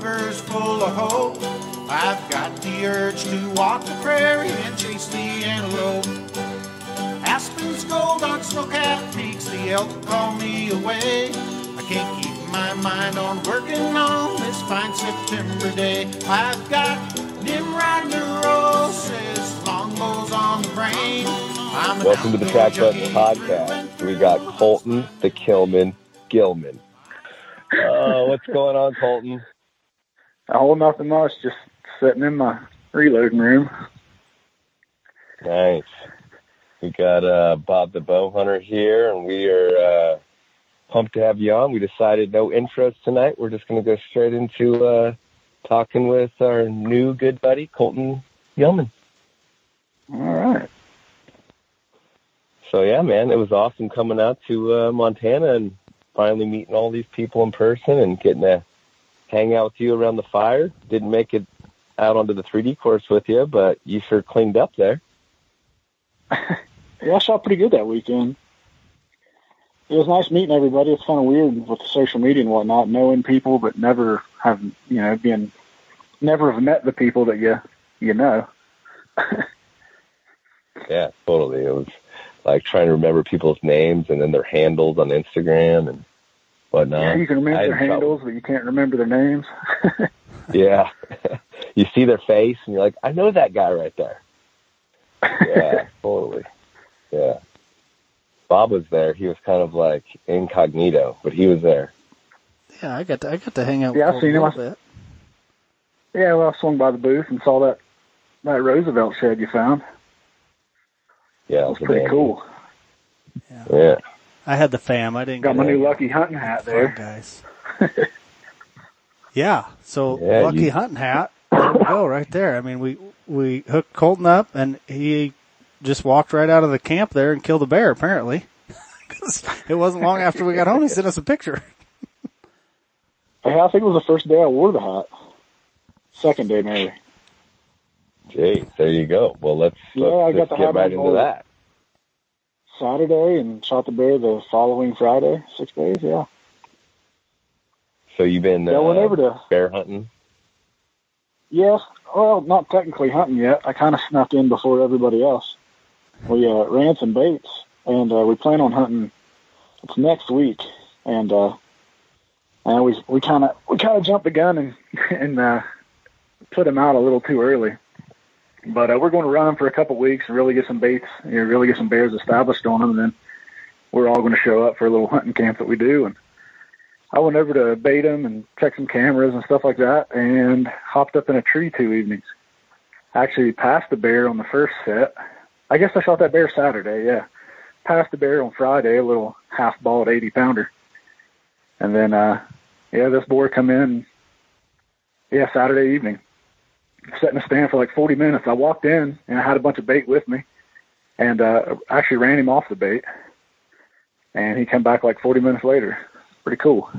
river's full of hope. I've got the urge to walk the prairie and chase the antelope. Aspen's gold on snow-capped peaks, the elk call me away. I can't keep my mind on working on this fine September day. I've got Nimrod neurosis, longbows on the brain. I'm Welcome to the Track Bus. Podcast. We got Colton the Killman Gilman. Uh, what's going on, Colton? Oh, nothing much. Just sitting in my reloading room. Nice. We got uh, Bob the Bow Hunter here, and we are uh, pumped to have you on. We decided no intros tonight. We're just going to go straight into uh, talking with our new good buddy, Colton Gilman. All right. So yeah, man, it was awesome coming out to uh, Montana and finally meeting all these people in person and getting to hang out with you around the fire. Didn't make it out onto the 3D course with you, but you sure cleaned up there. Yeah, I shot pretty good that weekend. It was nice meeting everybody. It's kind of weird with social media and whatnot, knowing people, but never have you know been never have met the people that you you know. Yeah, totally. It was like trying to remember people's names and then their handles on Instagram and whatnot. yeah, um, you can remember had their trouble. handles, but you can't remember their names. Yeah. you see their face and you're like, I know that guy right there. Yeah, totally. Yeah. Bob was there. He was kind of like incognito, but he was there. Yeah, I got to, I got to hang out Yeah, I've with seen him a little bit. yeah, well, I swung by the booth and saw that that Roosevelt shed you found. Yeah, That was pretty cool. Yeah. I had the fam. I didn't Got get my any new lucky hunting hat fun there. guys. yeah, so Yeah, lucky you- hunting hat. There we go, right there. I mean, we we hooked Colton up, and he just walked right out of the camp there and killed a bear. Apparently, 'Cause it wasn't long after we got home. He sent us a picture. Yeah, I think it was the first day I wore the hat. Second day, maybe. Jay, there you go. Well, let's, Yeah, let's I got just the get hat right into that. Saturday and shot the bear the following Friday. Six days, yeah. So you've been Yeah, I went uh, over to bear hunting? Yes. Well, not technically hunting yet. I kind of snuck in before everybody else. We uh, ran some baits, and uh, we plan on hunting. It's next week, and uh, and we we kind of we kind of jumped the gun and and uh, put them out a little too early. But uh, we're going to run them for a couple weeks and really get some baits, you know, really get some bears established on them, and then we're all going to show up for a little hunting camp that we do. And I went over to bait them and check some cameras and stuff like that, and hopped up in a tree two evenings. Actually, passed the bear on the first set. I guess I shot that bear Saturday. Yeah, passed the bear on Friday, a little half balled eighty pounder, and then uh, yeah, this boar come in. Yeah, Saturday evening, sat in a stand for like forty minutes. I walked in and I had a bunch of bait with me, and uh, actually ran him off the bait, and he came back like forty minutes later. Pretty cool.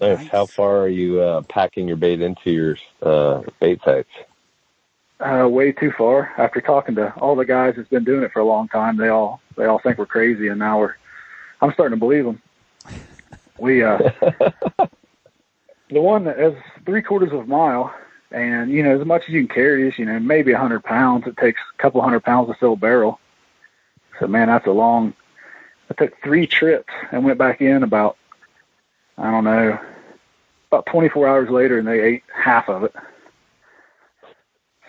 Nice. Nice. How far are you uh, packing your bait into your uh, bait sites? uh, way too far. After talking to all the guys that's been doing it for a long time, they all they all think we're crazy, and now we're I'm starting to believe them. We uh, the one that is three quarters of a mile, and you know as much as you can carry is you know maybe a hundred pounds. It takes a couple hundred pounds to fill a barrel. So man, that's a long. I took three trips and went back in about I don't know about 24 hours later, and they ate half of it.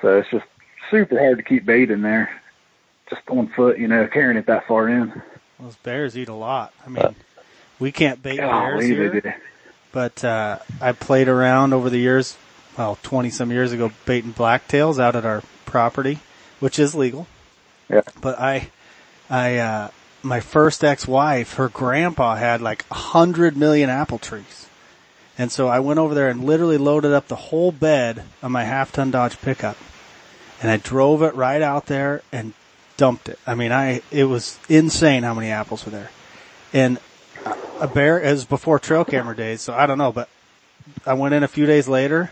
So it's just super hard to keep bait in there, just on foot, you know, carrying it that far in. Those bears eat a lot. I mean, we can't bait bears here, but uh, I played around over the years. Well, twenty some years ago, baiting blacktails out at our property, which is legal. Yeah. But I, I, uh, my first ex-wife, her grandpa had like a hundred million apple trees. And so I went over there and literally loaded up the whole bed on my half ton Dodge pickup. And I drove it right out there and dumped it. I mean, I, it was insane how many apples were there. And a bear, it was before trail camera days, so I don't know, but I went in a few days later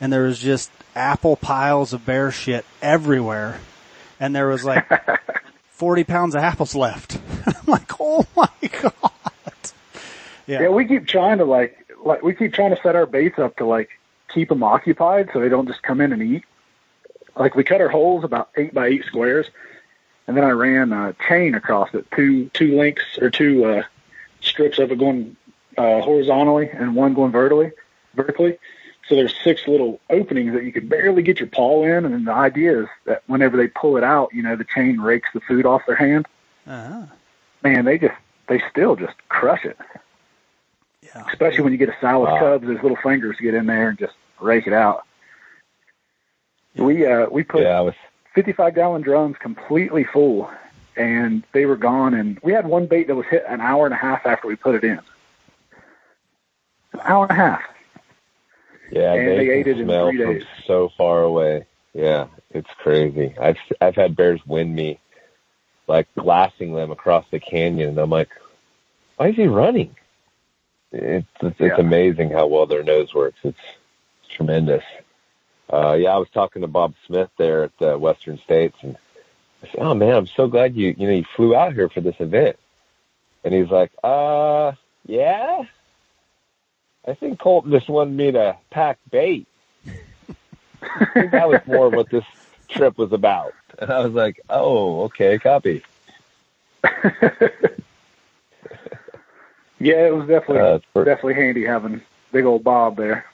and there was just apple piles of bear shit everywhere. And there was like 40 pounds of apples left. I'm like, oh my God. Yeah, we keep trying to like like we keep trying to set our baits up to like keep them occupied so they don't just come in and eat. Like we cut our holes about eight by eight squares, and then I ran a chain across it, two two links or two uh, strips of it going uh, horizontally and one going vertically. Vertically, so there's six little openings that you could barely get your paw in, and the idea is that whenever they pull it out, you know, the chain rakes the food off their hand. Uh-huh. Man, they just they still just crush it. Yeah. Especially when you get a sow with Wow. cubs, those little fingers get in there and just rake it out. We uh we put Yeah, was 55 gallon drums completely full and they were gone and we had one bait that was hit an hour and a half after we put it in. An hour and a half. Yeah, And they, they ate it in three days. so far away. Yeah, it's crazy. I've I've had bears wind me, like glassing them across the canyon, and I'm like, why is he running? It's it's, it's amazing how well their nose works. It's, it's tremendous. Uh, yeah, I was talking to Bob Smith there at the Western States, and I said, "Oh man, I'm so glad you you know you flew out here for this event." And he's like, "Uh, yeah." I think Colton just wanted me to pack bait. I think that was more what this trip was about. And I was like, oh, okay, copy. Yeah, it was definitely Uh, it's per- definitely handy having big old Bob there.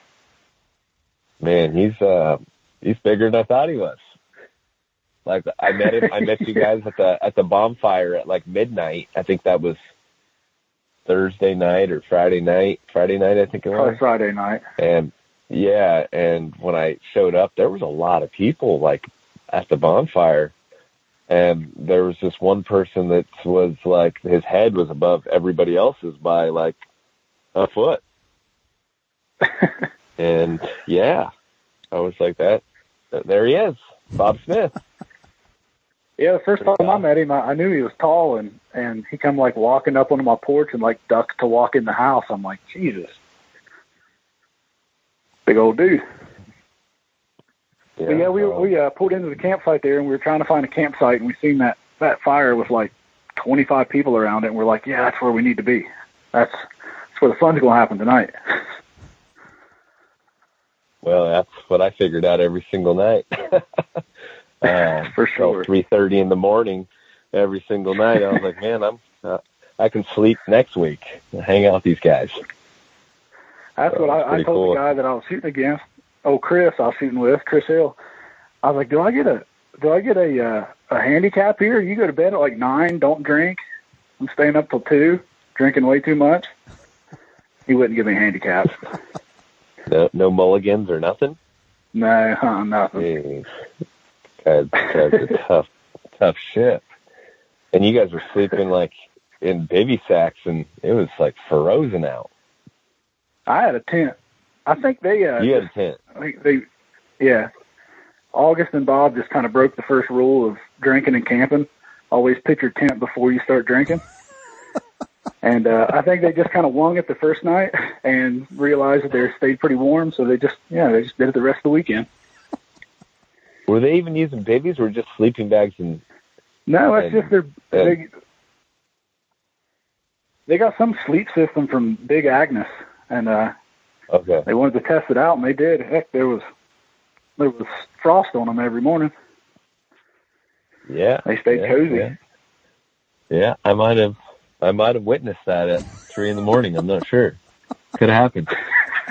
man, he's uh, he's bigger than I thought he was. Like I met him, I met you guys at the at the bonfire at like midnight. I think that was Thursday night or Friday night. Friday night, I think it was. Friday night. And yeah, and when I showed up, there was a lot of people like at the bonfire. And there was this one person that was like his head was above everybody else's by like a foot. and yeah, I was like that. There he is, Bob Smith. Yeah, the first time I met him, I, I knew he was tall, and and he come like walking up onto my porch and like ducked to walk in the house. I'm like, Jesus, big old dude. Yeah, But yeah, we well, we uh, pulled into the campsite there, and we were trying to find a campsite, and we seen that that fire with like 25 people around it, and we're like, yeah, that's where we need to be. That's that's where the fun's gonna happen tonight. well, that's what I figured out every single night. uh, For sure. Three thirty in the morning, every single night. I was like, man, I'm uh, I can sleep next week. and Hang out with these guys. That's Oh, what I, I told cool. the guy that I was shooting against. Oh, Chris, I was shooting with Chris Hill. I was like, do I get a do I get a uh, a handicap here? You go to bed at like nine, don't drink. I'm staying up till two, drinking way too much. He wouldn't give me a handicap. No, no mulligans or nothing. No, huh, nothing. Jeez. Guys, guys are tough, tough shit. And you guys were sleeping like in bivy sacks, and it was like frozen out. I had a tent. I think they uh You had a tent. I think they yeah. August and Bob just kind of broke the first rule of drinking and camping. Always pitch your tent before you start drinking. and uh, I think they just kind of wung it the first night and realized that they stayed pretty warm, so they just yeah they just did it the rest of the weekend. Were they even using babies, or just sleeping bags and No, that's And- just their and- they they got some sleep system from Big Agnes, and uh, okay? they wanted to test it out, and they did. Heck, there was there was frost on them every morning. Yeah, They stayed yeah, cozy. Yeah. Yeah, I might have, I might have witnessed that at three in the morning. I'm not sure. Could have happened.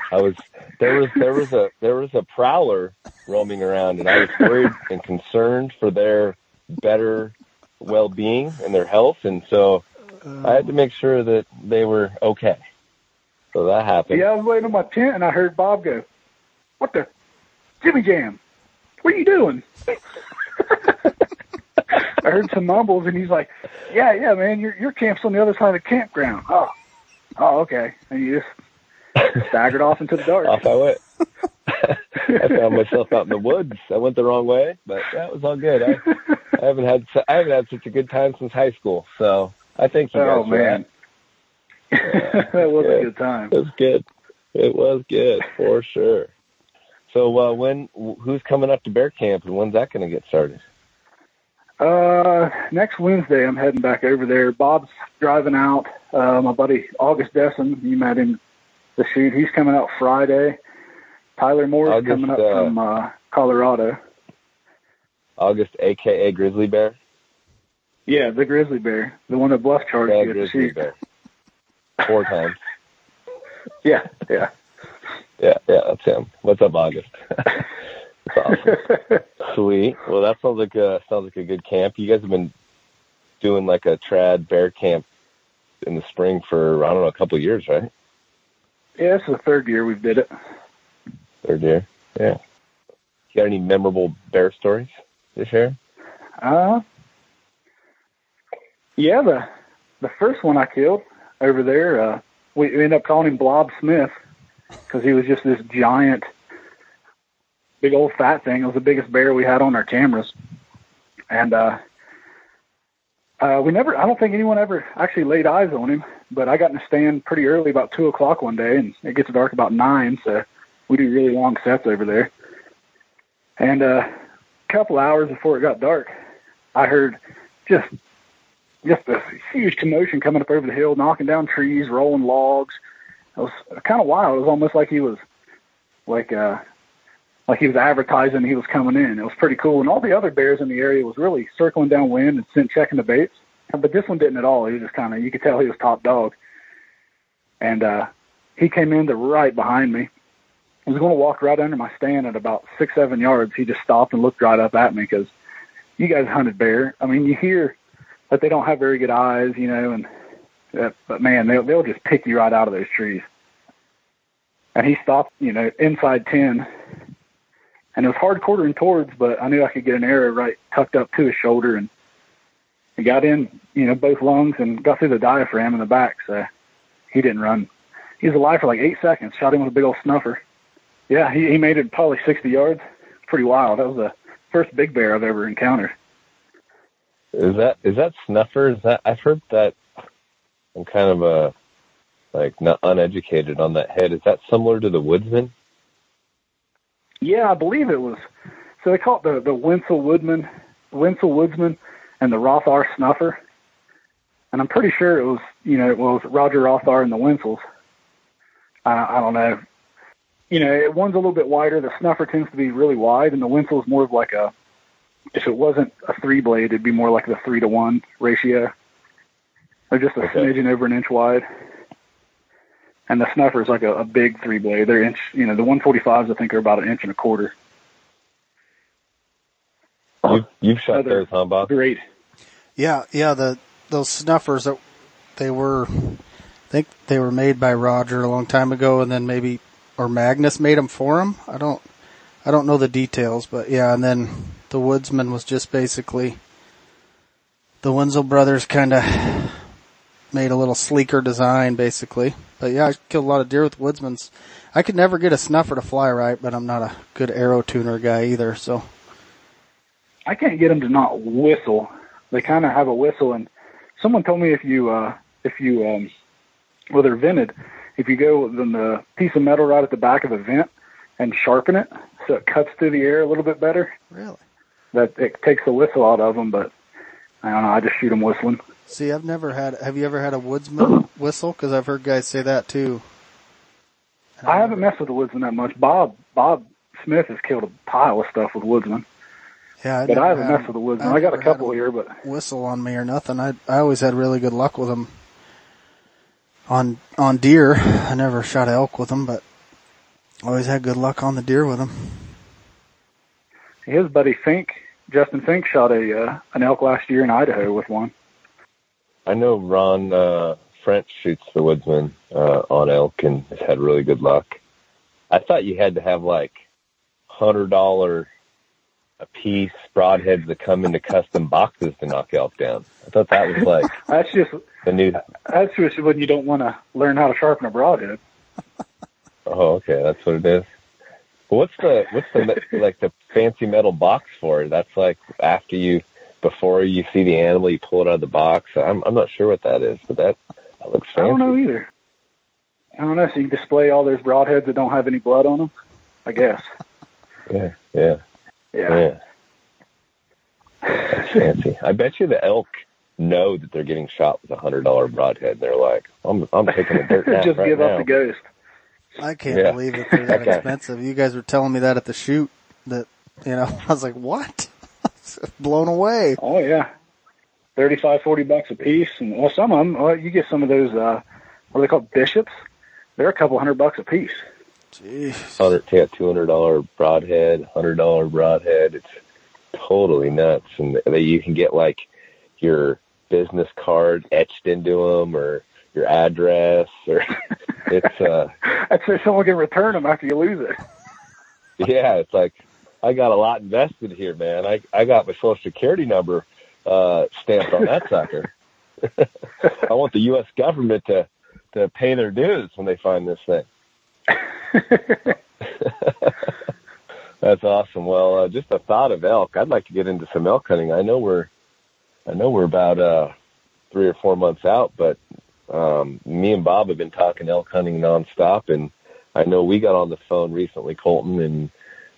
I was there was there was a there was a prowler roaming around, and I was worried and concerned for their better well being and their health, and so I had to make sure that they were okay. So that happened. Yeah, I was waiting in my tent and I heard Bob go, "What the, Jimmy Jam? What are you doing?" I heard some mumbles and he's like, "Yeah, yeah, man, your your camp's on the other side of the campground." Oh, oh, okay. And he just staggered off into the dark. Off I went. I found myself out in the woods. I went the wrong way, but that was all good. I, I haven't had I haven't had such a good time since high school. So I think you guys oh man, that was Yeah. a good time. It was good. It was good for sure. So uh, when who's coming up to bear camp and when's that going to get started? Uh, next Wednesday, I'm heading back over there. Bob's driving out. Uh, my buddy August Desson, you met him the shoot. He's coming out Friday. Tyler Moore's August, coming up uh, from uh, Colorado. August, aka Grizzly Bear. Yeah, the grizzly bear, the one that bluff charged Yeah, you Grizzly. Bear. Four times. Yeah, yeah. Yeah, yeah, that's him. What's up, August? that's awesome. Sweet. Well, that sounds like a sounds like a good camp. You guys have been doing like a trad bear camp in the spring for I don't know a couple of years, right? Yeah, it's the third year we've did it. Third year. Yeah. You got any memorable bear stories to share? Uh, yeah, the the first one I killed over there, uh, we ended up calling him Blob Smith because he was just this giant, big old fat thing. It was the biggest bear we had on our cameras, and uh, uh, we never. I don't think anyone ever actually laid eyes on him. But I got in the stand pretty early, about two o'clock one day, and it gets dark about nine, so we do really long sets over there. And uh, a couple hours before it got dark, I heard just just a huge commotion coming up over the hill, knocking down trees, rolling logs. It was kind of wild. It was almost like he was like uh like he was advertising he was coming in. It was pretty cool. And all the other bears in the area was really circling downwind and sent checking the baits. But this one didn't at all. He was just kind of you could tell he was top dog. And uh he came in to right behind me. He was going to walk right under my stand at about six, seven yards. He just stopped and looked right up at me because you guys hunted bear. I mean, you hear that they don't have very good eyes, you know, and uh, but man, they'll they'll just pick you right out of those trees. And he stopped, you know, inside ten, and it was hard quartering towards, but I knew I could get an arrow right tucked up to his shoulder, and he got in, you know, both lungs and got through the diaphragm in the back. So he didn't run. He was alive for like eight seconds. Shot him with a big old snuffer. Yeah, he he made it probably sixty yards. Pretty wild. That was the first big bear I've ever encountered. Is that is that snuffer? Is that I've heard that I'm kind of a like not uneducated on that head. Is that similar to the woodsman? Yeah, I believe it was. So they call it the the Wensel Woodman, Wensel Woodsman, and the Rothhaar Snuffer. And I'm pretty sure it was, you know, it was Roger Rothhaar and the Wensels. I, I don't know. You know, one's a little bit wider. The Snuffer tends to be really wide, and the Wensel is more of like a. If it wasn't a three blade, it'd be more like the three to one ratio. They're just a Okay. smidgen over an inch wide. And the snuffer is like a, a big three blade. They're inch, you know, the 145s I think are about an inch and a quarter. You've, you've shot Other- those, huh, Bob? Great. Yeah, yeah, the those snuffers that they were, I think they were made by Roger a long time ago, and then maybe or Magnus made them for him. I don't, I don't know the details, but yeah, and then the Woodsman was just basically the Winslow brothers kind of made a little sleeker design, basically. But yeah, I killed a lot of deer with Woodsmans. I could never get a snuffer to fly right, but I'm not a good arrow tuner guy either, so. I can't get them to not whistle. They kind of have a whistle, and someone told me if you uh, if you um, well they're vented, if you go with the piece of metal right at the back of the vent and sharpen it so it cuts through the air a little bit better, Really? that it takes the whistle out of them. But I don't know. I just shoot them whistling. See, I've never had. Have you ever had a woodsman whistle? Because I've heard guys say that too. I haven't messed with the woodsman that much. Bob Bob Smith has killed a pile of stuff with woodsman, Yeah, I but I haven't had messed with the woodsman. I've I got a couple here, but whistle on me or nothing. I I always had really good luck with them. On on deer, I never shot elk with them, but always had good luck on the deer with them. his buddy Fink, Justin Fink, shot a uh, an elk last year in Idaho with one. I know Ron uh, French shoots the woodsman uh, on elk and has had really good luck. I thought you had to have like hundred dollar a piece broadheads that come into custom boxes to knock elk down. I thought that was like That's just the new. that's just when you don't want to learn how to sharpen a broadhead. Oh, okay, that's what it is. But what's the what's the like the fancy metal box for? That's like after you before you see the animal, you pull it out of the box. I'm I'm not sure what that is, but that, that looks I don't know either. I don't know. So you display all those broadheads that don't have any blood on them. I guess. Yeah, yeah. Yeah. Yeah. That's fancy. I bet you the elk know that they're getting shot with a hundred dollar broadhead. They're like, I'm I'm taking a dirt nap just right give now. up the ghost. I can't Yeah. believe that they're that Okay. expensive. You guys were telling me that at the shoot. That you know, I was like, what? I was blown away. Oh yeah, thirty-five, forty bucks a piece, and well, some of them, well, you get some of those. uh What are they called? Bishops. They're a couple hundred bucks a piece. Jeez. Hundred, take a two hundred dollar broadhead, hundred dollar broadhead. It's totally nuts, and they, you can get like your business card etched into them, or your address, or it's uh, I'd say someone can return them after you lose it. yeah, it's like I got a lot invested here, man. I I got my social security number uh stamped on that sucker. I want the U.S. government to to pay their dues when they find this thing. That's awesome. Well, uh, just a thought of elk. I'd like to get into some elk hunting. I know we're, I know we're about uh, three or four months out, but um, me and Bob have been talking elk hunting nonstop, and I know we got on the phone recently, Colton, and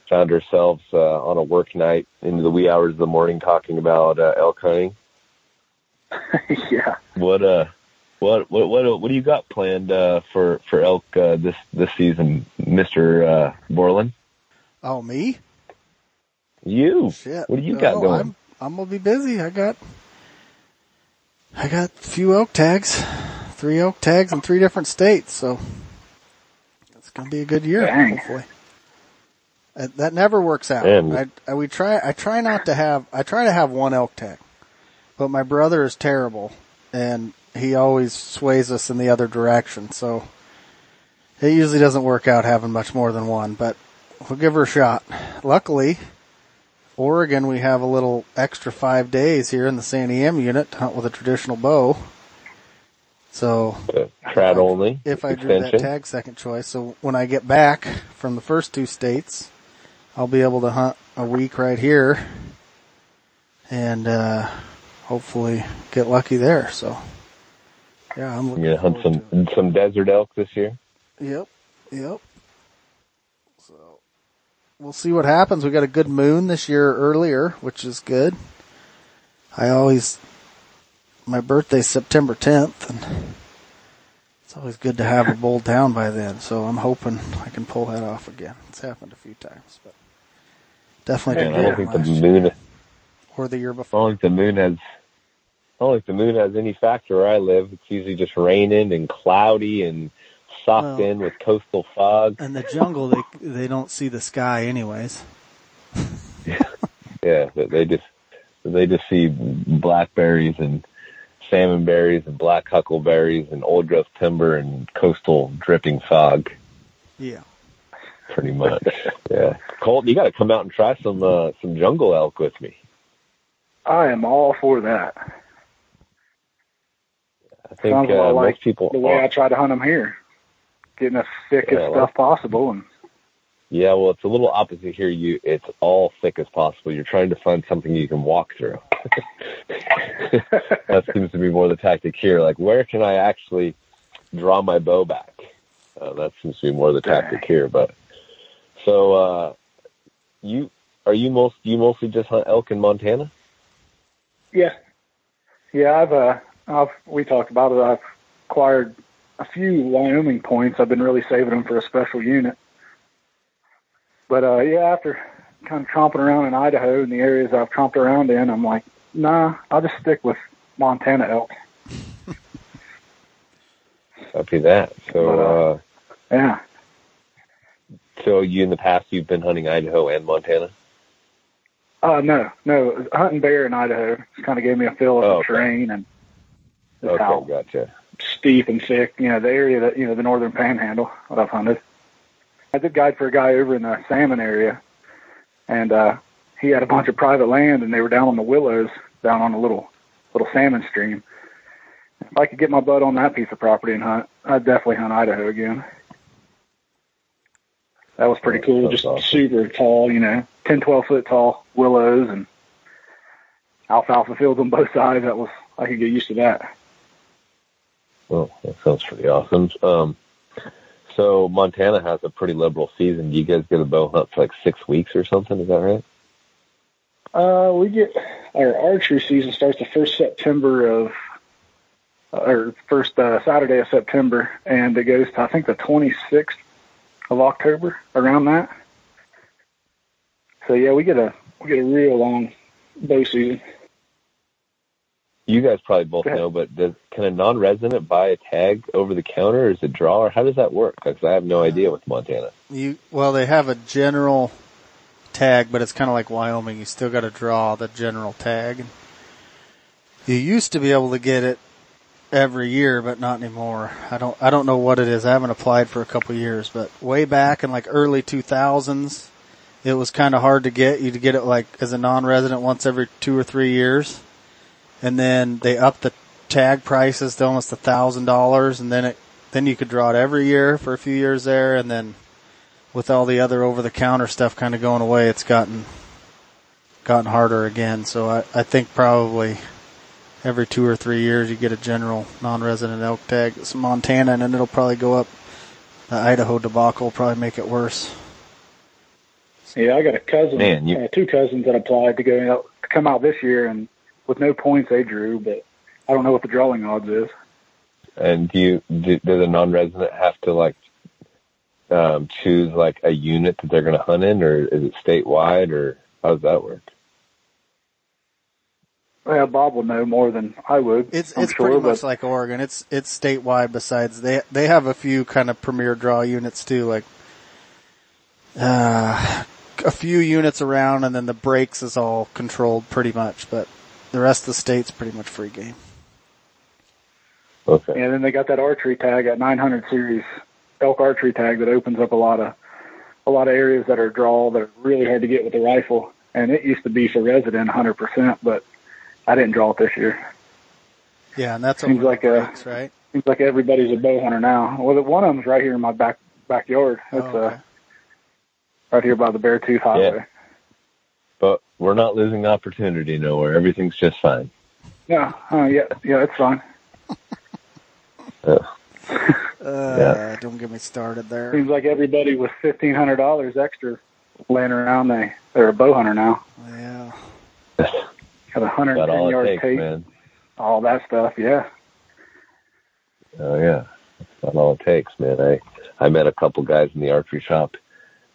found ourselves uh, on a work night into the wee hours of the morning talking about uh, elk hunting. yeah. What uh, what what what what do you got planned uh, for for elk uh, this this season, Mister uh, Borland? Oh, me? You. Shit. What do you got Oh, going? I'm, I'm gonna be busy. I got, I got a few elk tags, three elk tags in three different states. So it's gonna be a good year, Dang. hopefully. Uh, That never works out. And- I, I we try. I try not to have. I try to have one elk tag, but my brother is terrible, and he always sways us in the other direction. So it usually doesn't work out having much more than one. But we'll give her a shot. Luckily, Oregon, we have a little extra five days here in the Santiam unit to hunt with a traditional bow. So Uh, trad only if I drew that tag second choice, so when I get back from the first two states, I'll be able to hunt a week right here and uh, hopefully get lucky there. So yeah, I'm looking You're gonna hunt forward to some some desert elk this year. Yep, yep. So we'll see what happens. We got a good moon this year earlier, which is good. I always my birthday's September 10th, and it's always good to have a bull down by then. So I'm hoping I can pull that off again. It's happened a few times, but definitely Man, I do don't think the moon. year or the year I before. don't think the moon has. I don't think the moon has any factor where I live. It's usually just raining and cloudy and socked Well- in with coastal fog. And the jungle, they they don't see the sky anyways. Yeah, they- they just they just see blackberries and salmon berries and black huckleberries and old growth timber and coastal dripping fog. Yeah. Pretty much. yeah, Colton, you got to come out and try some uh, some jungle elk with me. I am all for that. I think Sounds uh, like most people. The way are- I try to hunt them here, getting as thick Yeah, as stuff possible, and Yeah, well, it's a little opposite here. You, it's all thick as possible. You're trying to find something you can walk through. that seems to be more the tactic here. Like, where can I actually draw my bow back? Uh, that seems to be more the tactic here. But so, uh, you are you most you mostly just hunt elk in Montana? yeah, yeah. I've uh, I've we talked about it. I've acquired a few Wyoming points. I've been really saving them for a special unit. But uh, yeah, after kind of tromping around in Idaho and the areas I've tromped around in, I'm like, nah, I'll just stick with Montana elk. Copy that. So, uh, Yeah. So you in the past you've been hunting Idaho and Montana? Uh, no, no. Hunting bear in Idaho just kind of gave me a feel of Oh, the okay. terrain and Okay, how gotcha. steep and thick. You know, the area that you know the northern panhandle that I've hunted. I did guide for a guy over in the salmon area, and uh, he had a bunch of private land, and they were down on the willows, down on a little little salmon stream. If I could get my butt on that piece of property and hunt, I'd definitely hunt Idaho again. That was pretty cool. That's Just awesome. super tall, you know, 10, 12 foot tall willows and alfalfa fields on both sides. That was I could get used to that. Well, that sounds pretty awesome. Um, so Montana has a pretty liberal season. Do you guys get a bow hunt for like six weeks or something? Is that right? Uh, we get our archery season starts the first September of, or first uh, Saturday of September, and it goes to I think the 26th of October, around that. So yeah, we get a we get a real long bow season. You guys probably both know, but does, can a non-resident buy a tag over the counter, or is it draw, or how does that work? Because I have no uh, idea with Montana. You well, they have a general tag, but it's kind of like Wyoming. You still got to draw the general tag. You used to be able to get it every year, but not anymore. I don't. I don't know what it is. I haven't applied for a couple years, but way back in like early 2000s, it was kind of hard to get. You'd get it like as a non-resident once every two or three years, and then they upped the tag prices to almost a thousand dollars, and then it then you could draw it every year for a few years there, and then with all the other over the counter stuff kind of going away, it's gotten gotten harder again. So I, I think probably every two or three years you get a general non-resident elk tag. It's Montana, and then it'll probably go up. The Idaho debacle will probably make it worse. Yeah, I got a cousin, Man, you- uh, two cousins that applied to go out, to come out this year, and with no points they drew, but I don't know what the drawing odds is. And do you do, does a non-resident have to like um, choose like a unit that they're going to hunt in, or is it statewide, or how does that work? Well, Bob will know more than I would. It's I'm it's sure, pretty but much like Oregon. It's it's statewide. Besides they they have a few kind of premier draw units too, like uh, a few units around, and then the breaks is all controlled pretty much. But the rest of the state's pretty much free game. Okay. And then they got that archery tag, at 900 series elk archery tag that opens up a lot of a lot of areas that are draw that are really hard to get with a rifle. And it used to be for resident 100%, but I didn't draw it this year. Yeah, and that's Seems like the a- right? Seems like everybody's a bow hunter now. Well, the- one of them's right here in my back backyard. It's Oh, okay. uh, right here by the Bear Tooth Highway. But we're not losing the opportunity nowhere. Everything's just fine. Yeah, uh, yeah, yeah, it's fine. Uh, Yeah. Don't get me started there. Seems like everybody with fifteen hundred dollars extra laying around, they they're a bow hunter now. Yeah. A hundred Got and ten all it yard takes, tape, man. all that stuff. Yeah. Oh yeah, that's not all it takes, man. I I met a couple guys in the archery shop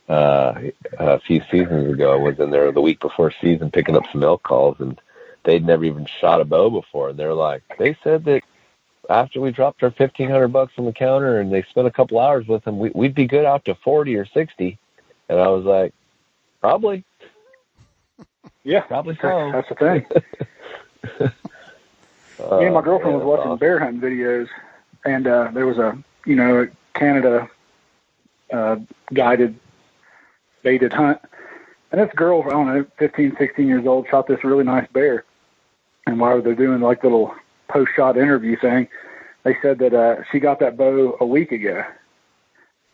uh, a few seasons ago. I was in there the week before season picking up some elk calls, and they'd never even shot a bow before. And they're like, they said that after we dropped our fifteen hundred bucks on the counter, and they spent a couple hours with them, we, we'd be good out to forty or sixty. And I was like, probably, Yeah, probably so. that's the thing. Uh, Me and my girlfriend yeah, was watching bear hunting videos, and uh, there was a you know a Canada uh, guided baited hunt, and this girl I don't know 15, 16 years old shot this really nice bear, and while they're doing like little post shot interview thing, they said that uh, she got that bow a week ago,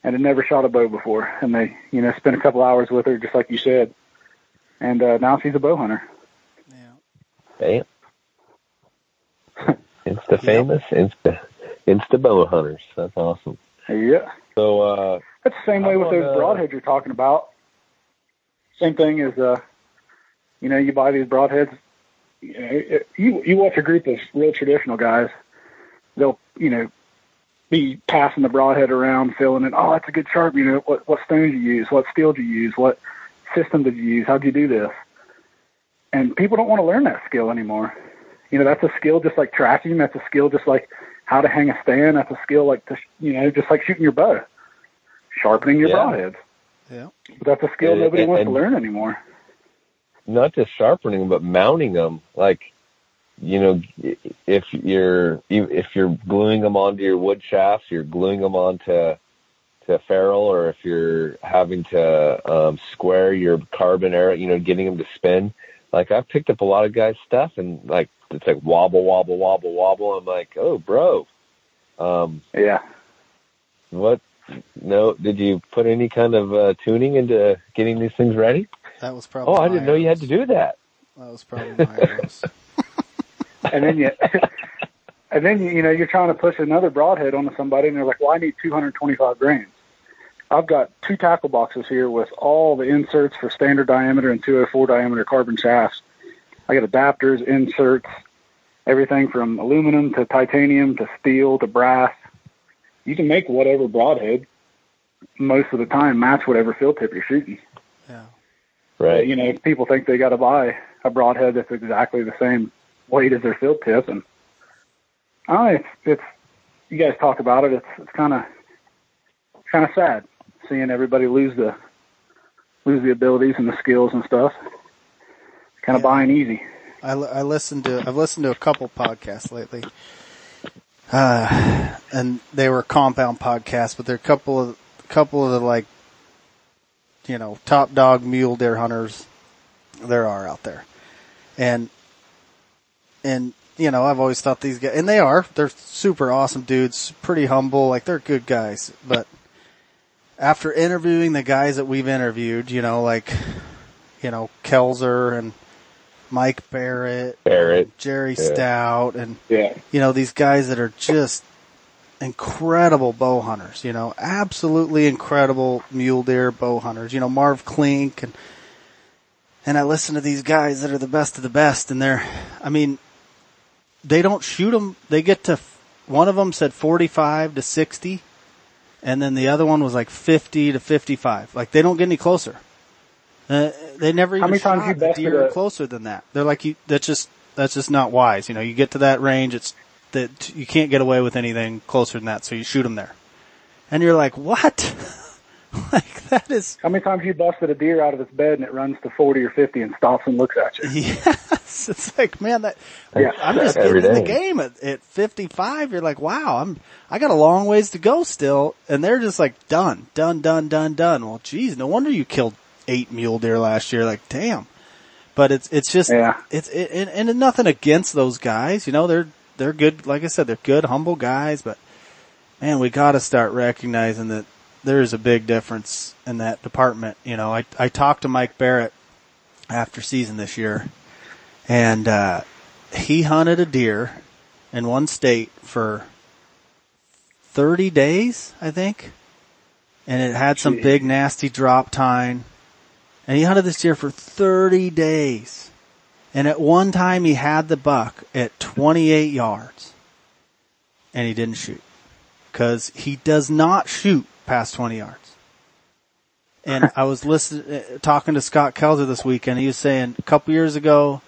and had never shot a bow before, and they you know spent a couple hours with her just like you said, and uh, now she's a bow hunter. Yeah. Bam. Insta famous, Insta Insta bow hunters. That's awesome. Yeah. So uh That's the same way How with about, those uh, broadheads you're talking about. Same thing as, uh, you know, you buy these broadheads. You, know, you you watch a group of real traditional guys. They'll, you know, be passing the broadhead around, filling it. Oh, that's a good sharp. You know, what what stone did you use? What steel did you use? What system did you use? How'd you do this? And people don't want to learn that skill anymore. You know, that's a skill just like tracking. That's a skill just like how to hang a stand. That's a skill like, to, you know, just like shooting your bow sharpening your Yeah. broadheads. Yeah. But that's a skill nobody and- wants to learn anymore. not just sharpening but mounting them like you know if you're if you're gluing them onto your wood shafts you're gluing them onto to a ferrule or if you're having to um square your carbon arrow you know getting them to spin like i've picked up a lot of guys stuff and like it's like wobble wobble wobble wobble i'm like oh bro um Yeah. what no did you put any kind of uh tuning into getting these things ready That was probably. oh i didn't know you had to do that That was probably Myers. And then you and then you, you know, you're trying to push another broadhead onto somebody and they're like, Well, I need two hundred twenty five grains. I've got two tackle boxes here with all the inserts for standard diameter and 204 diameter carbon shafts. I got adapters, inserts, everything from aluminum to titanium to steel to brass. You can make whatever broadhead. most of the time match whatever field tip you're shooting. Yeah. Right. You know, people think they got to buy a broadhead that's exactly the same weight as their field tip, and oh, it's it's you guys talk about it. It's it's kind of kind of sad seeing everybody lose the lose the abilities and the skills and stuff. Kind of Yeah. buying easy. I, I listened to I've listened to a couple podcasts lately, uh, and they were compound podcasts, but they're a couple of couple of the like, you know, top dog mule deer hunters there are out there, and and you know I've always thought these guys, and they are they're super awesome dudes, pretty humble, like they're good guys, but after interviewing the guys that we've interviewed, you know, like you know Kelzer and Mike Barrett, Barrett. Jerry Yeah. Stout, and Yeah. you know these guys that are just incredible bow hunters. You know, absolutely incredible mule deer bow hunters. You know, Marv Clyncke and and I listen to these guys that are the best of the best, and they're, I mean, they don't shoot them. They get to one of them said forty-five to sixty, and then the other one was like fifty to fifty-five. Like they don't get any closer. Uh, they never even How many times shot you the deer a- closer than that. They're like, you, that's just that's just not wise. You know, you get to that range, it's that you can't get away with anything closer than that, so you shoot them there. And you're like, what? like that is How many times you busted a deer out of its bed and it runs to 40 or 50 and stops and looks at you? yes. It's like, man, that Yeah. I'm just Every getting in the game at, at 55. You're like, wow, I'm I got a long ways to go still, and they're just like done, done, done, done, done. Well, geez, no wonder you killed eight mule deer last year. Like, damn. But it's it's just Yeah. it's it, and, and nothing against those guys. You know, they're they're good. Like I said, they're good, humble guys. But man, we got to start recognizing that there is a big difference in that department. You know, I I talked to Mike Barrett after season this year, and uh, he hunted a deer in one state for thirty days, I think, and it had some Jeez. big nasty drop tine. And he hunted this deer for 30 days. And at one time he had the buck at 28 yards. And he didn't shoot. Cause he does not shoot past 20 yards. And I was listening, uh, talking to Scott Kelzer this weekend. He was saying a couple years ago,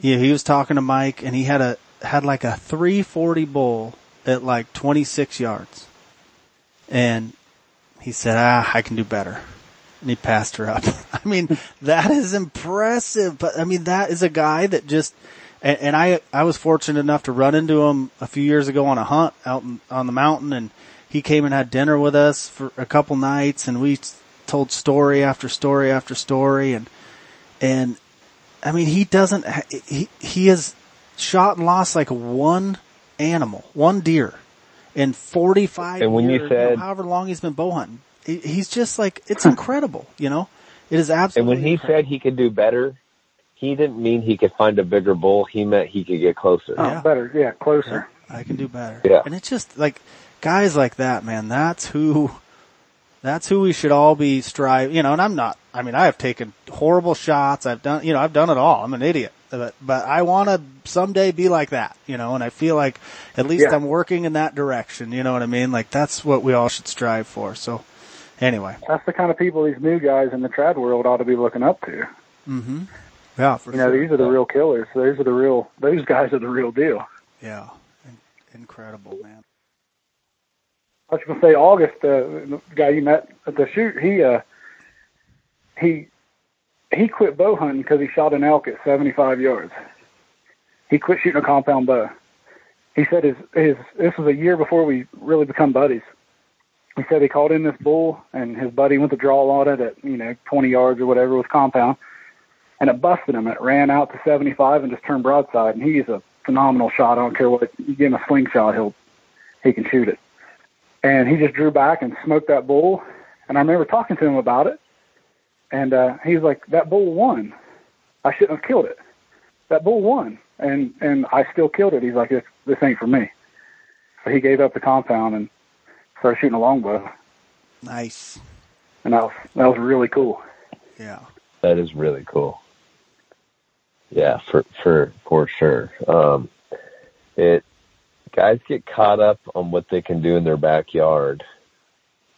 yeah, he was talking to Mike and he had a, had like a 340 bull at like 26 yards. And he said, ah, I can do better and he passed her up. I mean, that is impressive. But I mean, that is a guy that just, and, and I, I was fortunate enough to run into him a few years ago on a hunt out in, on the mountain and he came and had dinner with us for a couple nights and we told story after story after story and, and I mean, he doesn't, he, he has shot and lost like one animal, one deer in 45 And when you years, said- know, however long he's been bow hunting. He- He's just like, it's incredible, you know? It is absolutely. And when he incredible. said he could do better, he didn't mean he could find a bigger bull. He meant he could get closer. Oh, Yeah. better. Yeah, closer. I can do better. Yeah. And it's just like guys like that, man. That's who. That's who we should all be striving. You know, and I'm not. I mean, I have taken horrible shots. I've done. You know, I've done it all. I'm an idiot. But but I want to someday be like that. You know, and I feel like at least Yeah. I'm working in that direction. You know what I mean? Like that's what we all should strive for. So anyway, That's the kind of people these new guys in the trad world ought to be looking up to. Mhm yeah, for You know, sure. these are the real killers. Those are the real. Those guys are the real deal. Yeah, In- incredible, man. I was to say August, uh, the guy you met at the shoot, he uh, he he quit bow hunting because he shot an elk at 75 yards. He quit shooting a compound bow. He said his his this was a year before we really become buddies. He said he called in this bull and his buddy went to draw on it at you know 20 yards or whatever with compound, and it busted him. It ran out to 75 and just turned broadside. And he's a phenomenal shot. I don't care what you give him a slingshot, he'll he can shoot it and he just drew back and smoked that bull. And I remember talking to him about it, and uh, he was like, "That bull won. I shouldn't have killed it. That bull won, and and I still killed it." He's like, "This this ain't for me." So he gave up the compound and started shooting a longbow, Nice. and that was that was really cool. Yeah. That is really cool. Yeah, for for for sure. Um, it guys get caught up on what they can do in their backyard,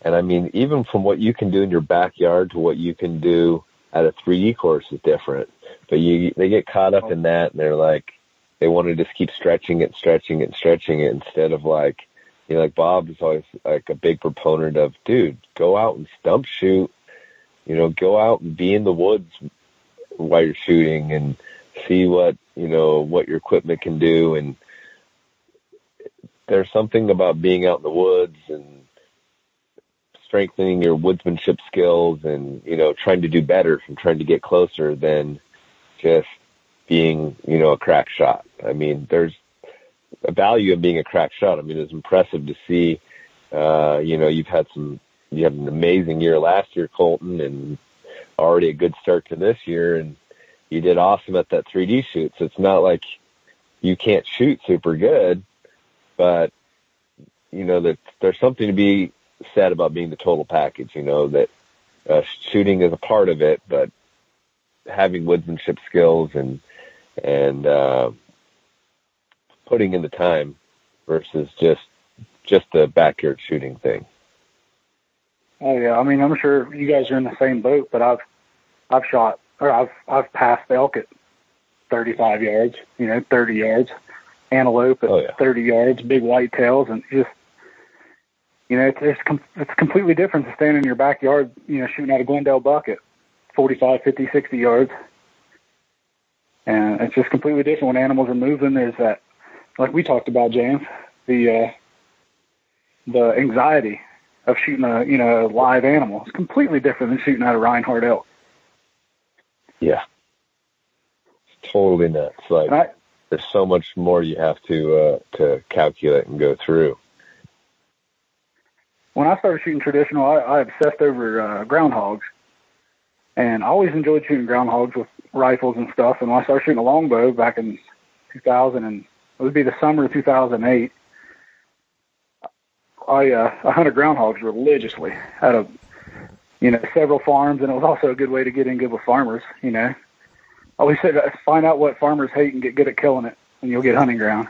And I mean, even from what you can do in your backyard to what you can do at a 3D course is different. But you, they get caught up in that and they're like, they want to just keep stretching it, stretching it, stretching it instead of like, you know, like Bob is always like a big proponent of, dude, go out and stump shoot, you know, go out and be in the woods while you're shooting and see what, you know, what your equipment can do. And there's something about being out in the woods and strengthening your woodsmanship skills and, you know, trying to do better from trying to get closer than just being, you know, a crack shot. I mean, there's a value in being a crack shot. I mean, it's impressive to see, uh, you know, you've had some, you had an amazing year last year, Colton, and already a good start to this year. And you did awesome at that 3D shoot. So it's not like you can't shoot super good, but you know, that there's something to be said about being the total package, you know, that uh, shooting is a part of it, but having woodsmanship skills and, and, uh, putting in the time versus just, just the backyard shooting thing. Oh yeah, I mean, I'm sure you guys are in the same boat, but I've, I've shot or I've, I've passed elk at 35 yards, you know, 30 yards, antelope at Oh, yeah. 30 yards, big white tails, and just, you know, it's, it's, com- it's completely different to stand in your backyard, you know, shooting at a Glendel buck at 45, 50, 60 yards. And it's just completely different when animals are moving. There's that, like we talked about, James, the, uh, the anxiety of shooting a, you know, a live animal. It's completely different than shooting at a Rinehart elk. Yeah. It's totally nuts. Like, I, there's so much more you have to, uh, to calculate and go through. when I started shooting traditional, I, I obsessed over uh, groundhogs, and I always enjoyed shooting groundhogs with rifles and stuff. And when I started shooting a longbow back in 2000, and it would be the summer of 2008, I uh, I hunted groundhogs religiously at a you know several farms, and it was also a good way to get in good with farmers. You know, I always said uh, find out what farmers hate and get good at killing it, and you'll get hunting ground.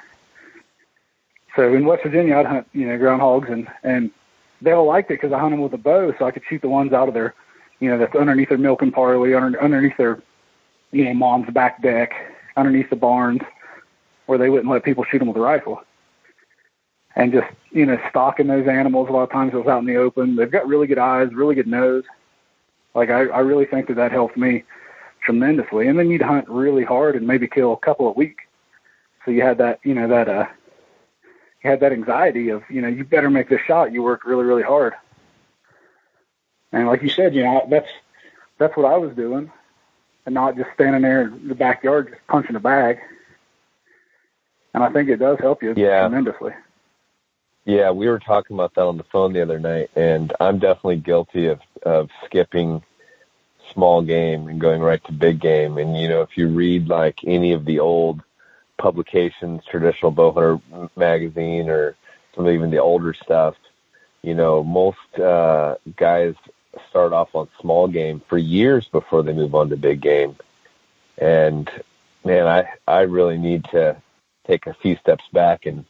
So in West Virginia, I'd hunt you know groundhogs, and and they all liked it because I hunt them with a bow, so I could shoot the ones out of their, you know, that's underneath their milk and parley, under, underneath their, you know, mom's back deck, underneath the barns, where they wouldn't let people shoot them with a rifle. And just, you know, stalking those animals a lot of times it was out in the open. They've got really good eyes, really good nose. Like I, I really think that that helped me tremendously. And then you'd hunt really hard and maybe kill a couple a week. So you had that, you know, that, uh, you had that anxiety of, you know, you better make this shot. You worked really, really hard. And like you said, you know, that's that's what I was doing, and not just standing there in the backyard just punching a bag. And I think it does help you Yeah. tremendously. Yeah, we were talking about that on the phone the other night, and I'm definitely guilty of of skipping small game and going right to big game. And you know, if you read like any of the old publications, traditional bowhunter magazine, or some of even the older stuff, you know, most uh, guys start off on small game for years before they move on to big game. And man, I I really need to take a few steps back and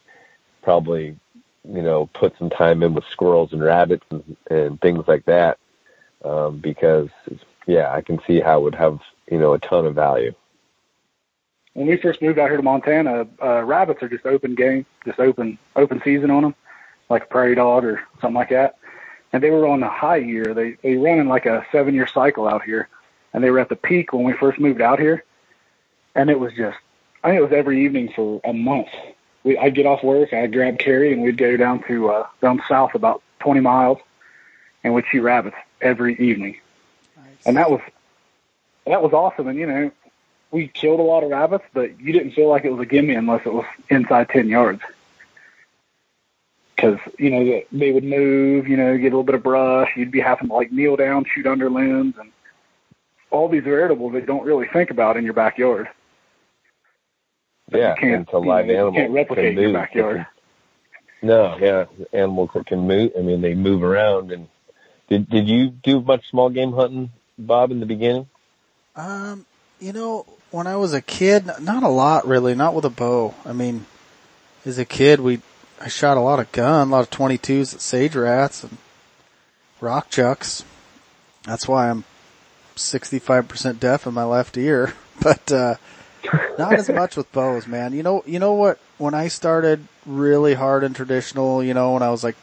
probably you know, put some time in with squirrels and rabbits and, and things like that. Um, because yeah, I can see how it would have, you know, a ton of value. When we first moved out here to Montana, uh, rabbits are just open game, just open open season on them, like a prairie dog or something like that. And they were on the high year. They they run in like a seven year cycle out here, and they were at the peak when we first moved out here. And it was just, I think it was every evening for a month. We, I'd get off work, I'd grab Carrie, and we'd go down to uh, down south about 20 miles, and we'd shoot rabbits every evening. And that was that was awesome. And you know, we killed a lot of rabbits, but you didn't feel like it was a gimme unless it was inside 10 yards. Because, you know, they- would move, you know, get a little bit of brush. You'd be having to, like, kneel down, shoot under limbs, and all these variables that don't really think about in your backyard. Yeah, you can't, to you know, live you animals can't replicate can in your backyard. No, yeah, animals that can move. I mean, they move around. And did did you do much small game hunting, Bob, in the beginning? Um, you know, when I was a kid, not a lot really, not with a bow. I mean, as a kid, we, I shot a lot of gun, a lot of 22s at sage rats and rock chucks. That's why I'm 65% deaf in my left ear, but, uh, not as much with bows, man. You know, you know what? When I started really hard and traditional, you know, when I was like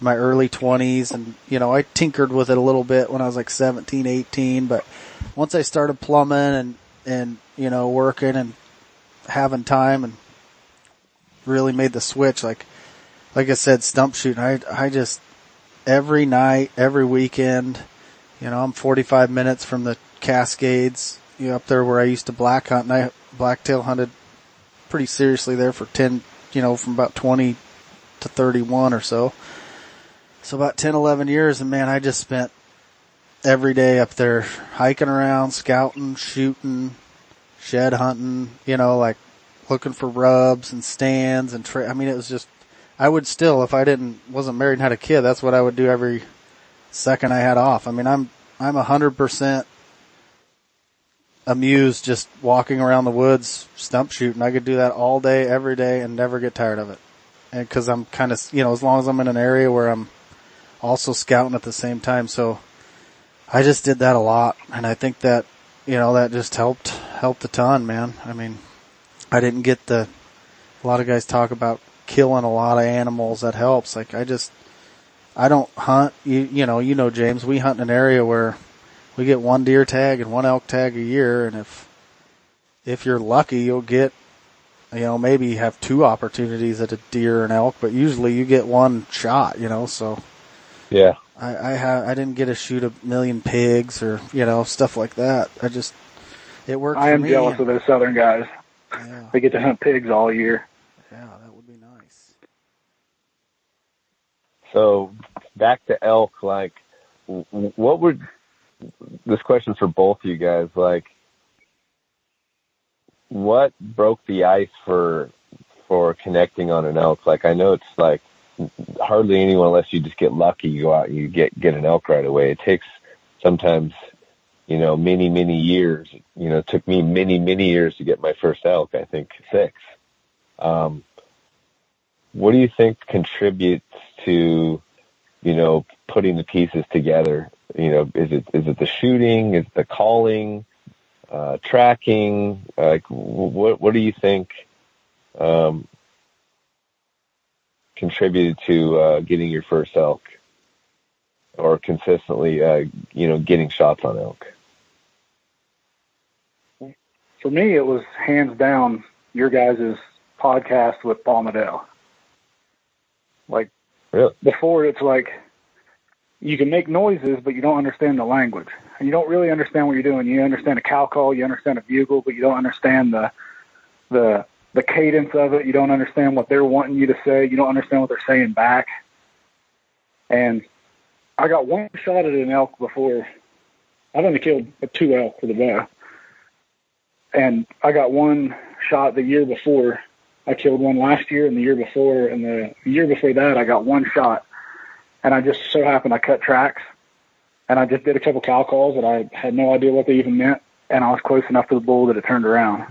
my early 20s and, you know, I tinkered with it a little bit when I was like 17, 18, but once I started plumbing and, and, you know, working and having time and really made the switch, like, like I said, stump shooting, I, I just, every night, every weekend, you know, I'm 45 minutes from the Cascades, you know, up there where I used to black hunt and I blacktail hunted pretty seriously there for 10, you know, from about 20 to 31 or so. So about 10, 11 years and man, I just spent every day up there hiking around, scouting, shooting, shed hunting, you know, like looking for rubs and stands and tra- I mean, it was just, I would still, if I didn't, wasn't married and had a kid, that's what I would do every second I had off. I mean, I'm, I'm a hundred percent amused just walking around the woods stump shooting. I could do that all day, every day and never get tired of it. And cause I'm kind of, you know, as long as I'm in an area where I'm also scouting at the same time. So I just did that a lot. And I think that, you know, that just helped, helped a ton, man. I mean, I didn't get the, a lot of guys talk about killing a lot of animals. That helps. Like I just, I don't hunt, you, you know, you know, James, we hunt in an area where we get one deer tag and one elk tag a year. And if, if you're lucky, you'll get, you know, maybe have two opportunities at a deer and elk, but usually you get one shot, you know, so. Yeah. I, I have, I didn't get to shoot a million pigs or, you know, stuff like that. I just, it worked I for am me. jealous of those southern guys. Yeah, They get to hunt pigs all year. yeah, that would be nice. So back to elk, like, w- w- what would this question for both of you guys? Like, what broke the ice for for connecting on an elk? Like, I know it's like hardly anyone unless you just get lucky. You go out and you get get an elk right away. It takes sometimes, you know, many many years. You know, it took me many many years to get my first elk. I think six. Um, what do you think contributes to, you know, putting the pieces together? You know, is it is it the shooting? Is it the calling? Uh, tracking? Like, what what do you think um, contributed to uh, getting your first elk, or consistently, uh, you know, getting shots on elk? For me, it was hands down your guys' podcast with Paul Medel. Like Really? before, it's like you can make noises, but you don't understand the language, and you don't really understand what you're doing. You understand a cow call, you understand a bugle, but you don't understand the the the cadence of it. You don't understand what they're wanting you to say. You don't understand what they're saying back. And I got one shot at an elk before. I've only killed two elk for the bow, and I got one shot the year before. I killed one last year and the year before, and the year before that, I got one shot. And I just so happened I cut tracks, and I just did a couple cow calls that I had no idea what they even meant, and I was close enough to the bull that it turned around,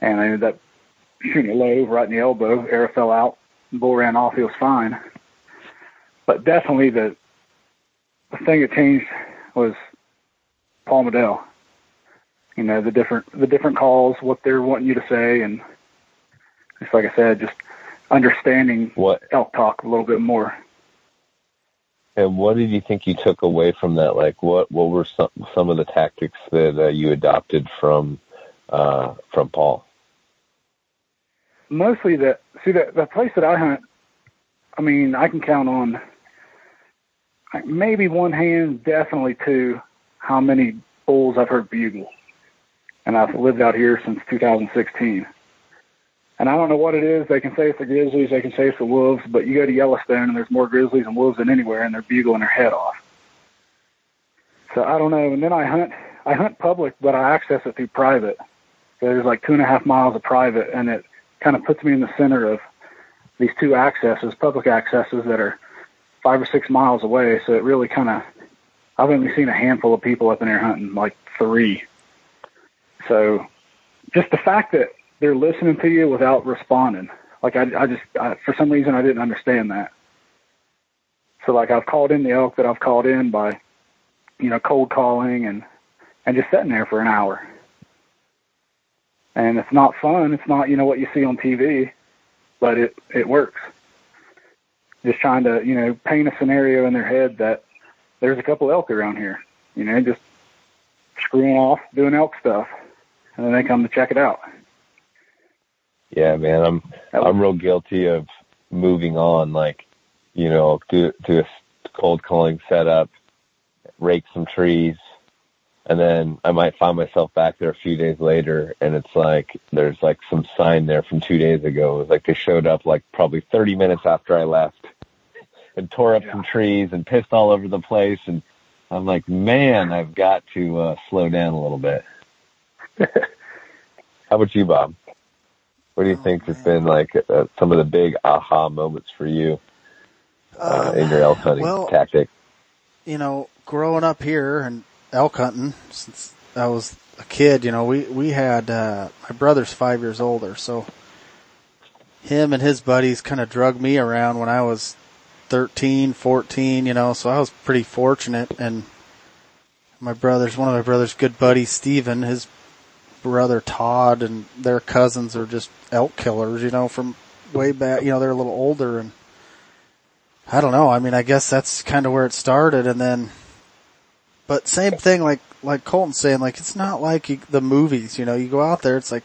and I ended up low right in the elbow. Arrow fell out, bull ran off. He was fine, but definitely the the thing that changed was Paul Medel. You know the different the different calls, what they're wanting you to say, and just like I said, just understanding What elk talk a little bit more. and what did you think you took away from that? Like, what what were some some of the tactics that uh, you adopted from uh, from Paul? Mostly that see the the place that I hunt. I mean, I can count on like, maybe one hand, definitely two, how many bulls I've heard bugle, and I've lived out here since 2016. And I don't know what it is. They can say it's the grizzlies, they can say it's the wolves, but you go to Yellowstone and there's more grizzlies and wolves than anywhere, and they're bugling their head off. So I don't know. And then I hunt, I hunt public, but I access it through private. So there's like two and a half miles of private, and it kind of puts me in the center of these two accesses, public accesses that are five or six miles away. So it really kind of, I've only seen a handful of people up in there hunting, like three. So just the fact that they're listening to you without responding. Like I, I just, I, for some reason, I didn't understand that. So like I've called in the elk that I've called in by, you know, cold calling and and just sitting there for an hour. And it's not fun. It's not you know what you see on TV, but it it works. Just trying to you know paint a scenario in their head that there's a couple elk around here. You know, just screwing off doing elk stuff, and then they come to check it out. Yeah, man, I'm I'm real guilty of moving on. Like, you know, do do a cold calling setup, rake some trees, and then I might find myself back there a few days later, and it's like there's like some sign there from two days ago. It's like they showed up like probably 30 minutes after I left, and tore up yeah. some trees and pissed all over the place, and I'm like, man, I've got to uh, slow down a little bit. How about you, Bob? What do you oh, think man. has been like uh, some of the big aha moments for you uh, uh, in your elk hunting well, tactic? You know, growing up here and elk hunting since I was a kid, you know, we we had uh, my brother's five years older, so him and his buddies kind of drug me around when I was 13, 14, you know, so I was pretty fortunate and my brother's, one of my brother's good buddies, Steven, his brother Todd and their cousins are just elk killers, you know, from way back, you know, they're a little older and I don't know. I mean, I guess that's kind of where it started and then, but same thing like, like Colton's saying, like, it's not like you, the movies, you know, you go out there, it's like,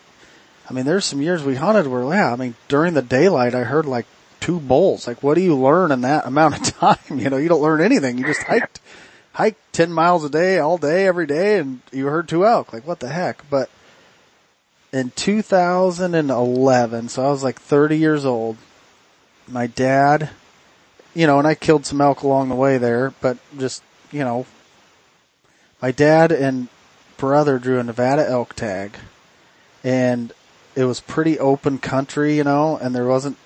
I mean, there's some years we hunted where, yeah, I mean, during the daylight, I heard like two bulls. Like, what do you learn in that amount of time? You know, you don't learn anything. You just hiked, hiked 10 miles a day, all day, every day, and you heard two elk. Like, what the heck? But in 2011, so I was like 30 years old, my dad, you know, and I killed some elk along the way there, but just, you know, my dad and brother drew a Nevada elk tag and it was pretty open country, you know, and there wasn't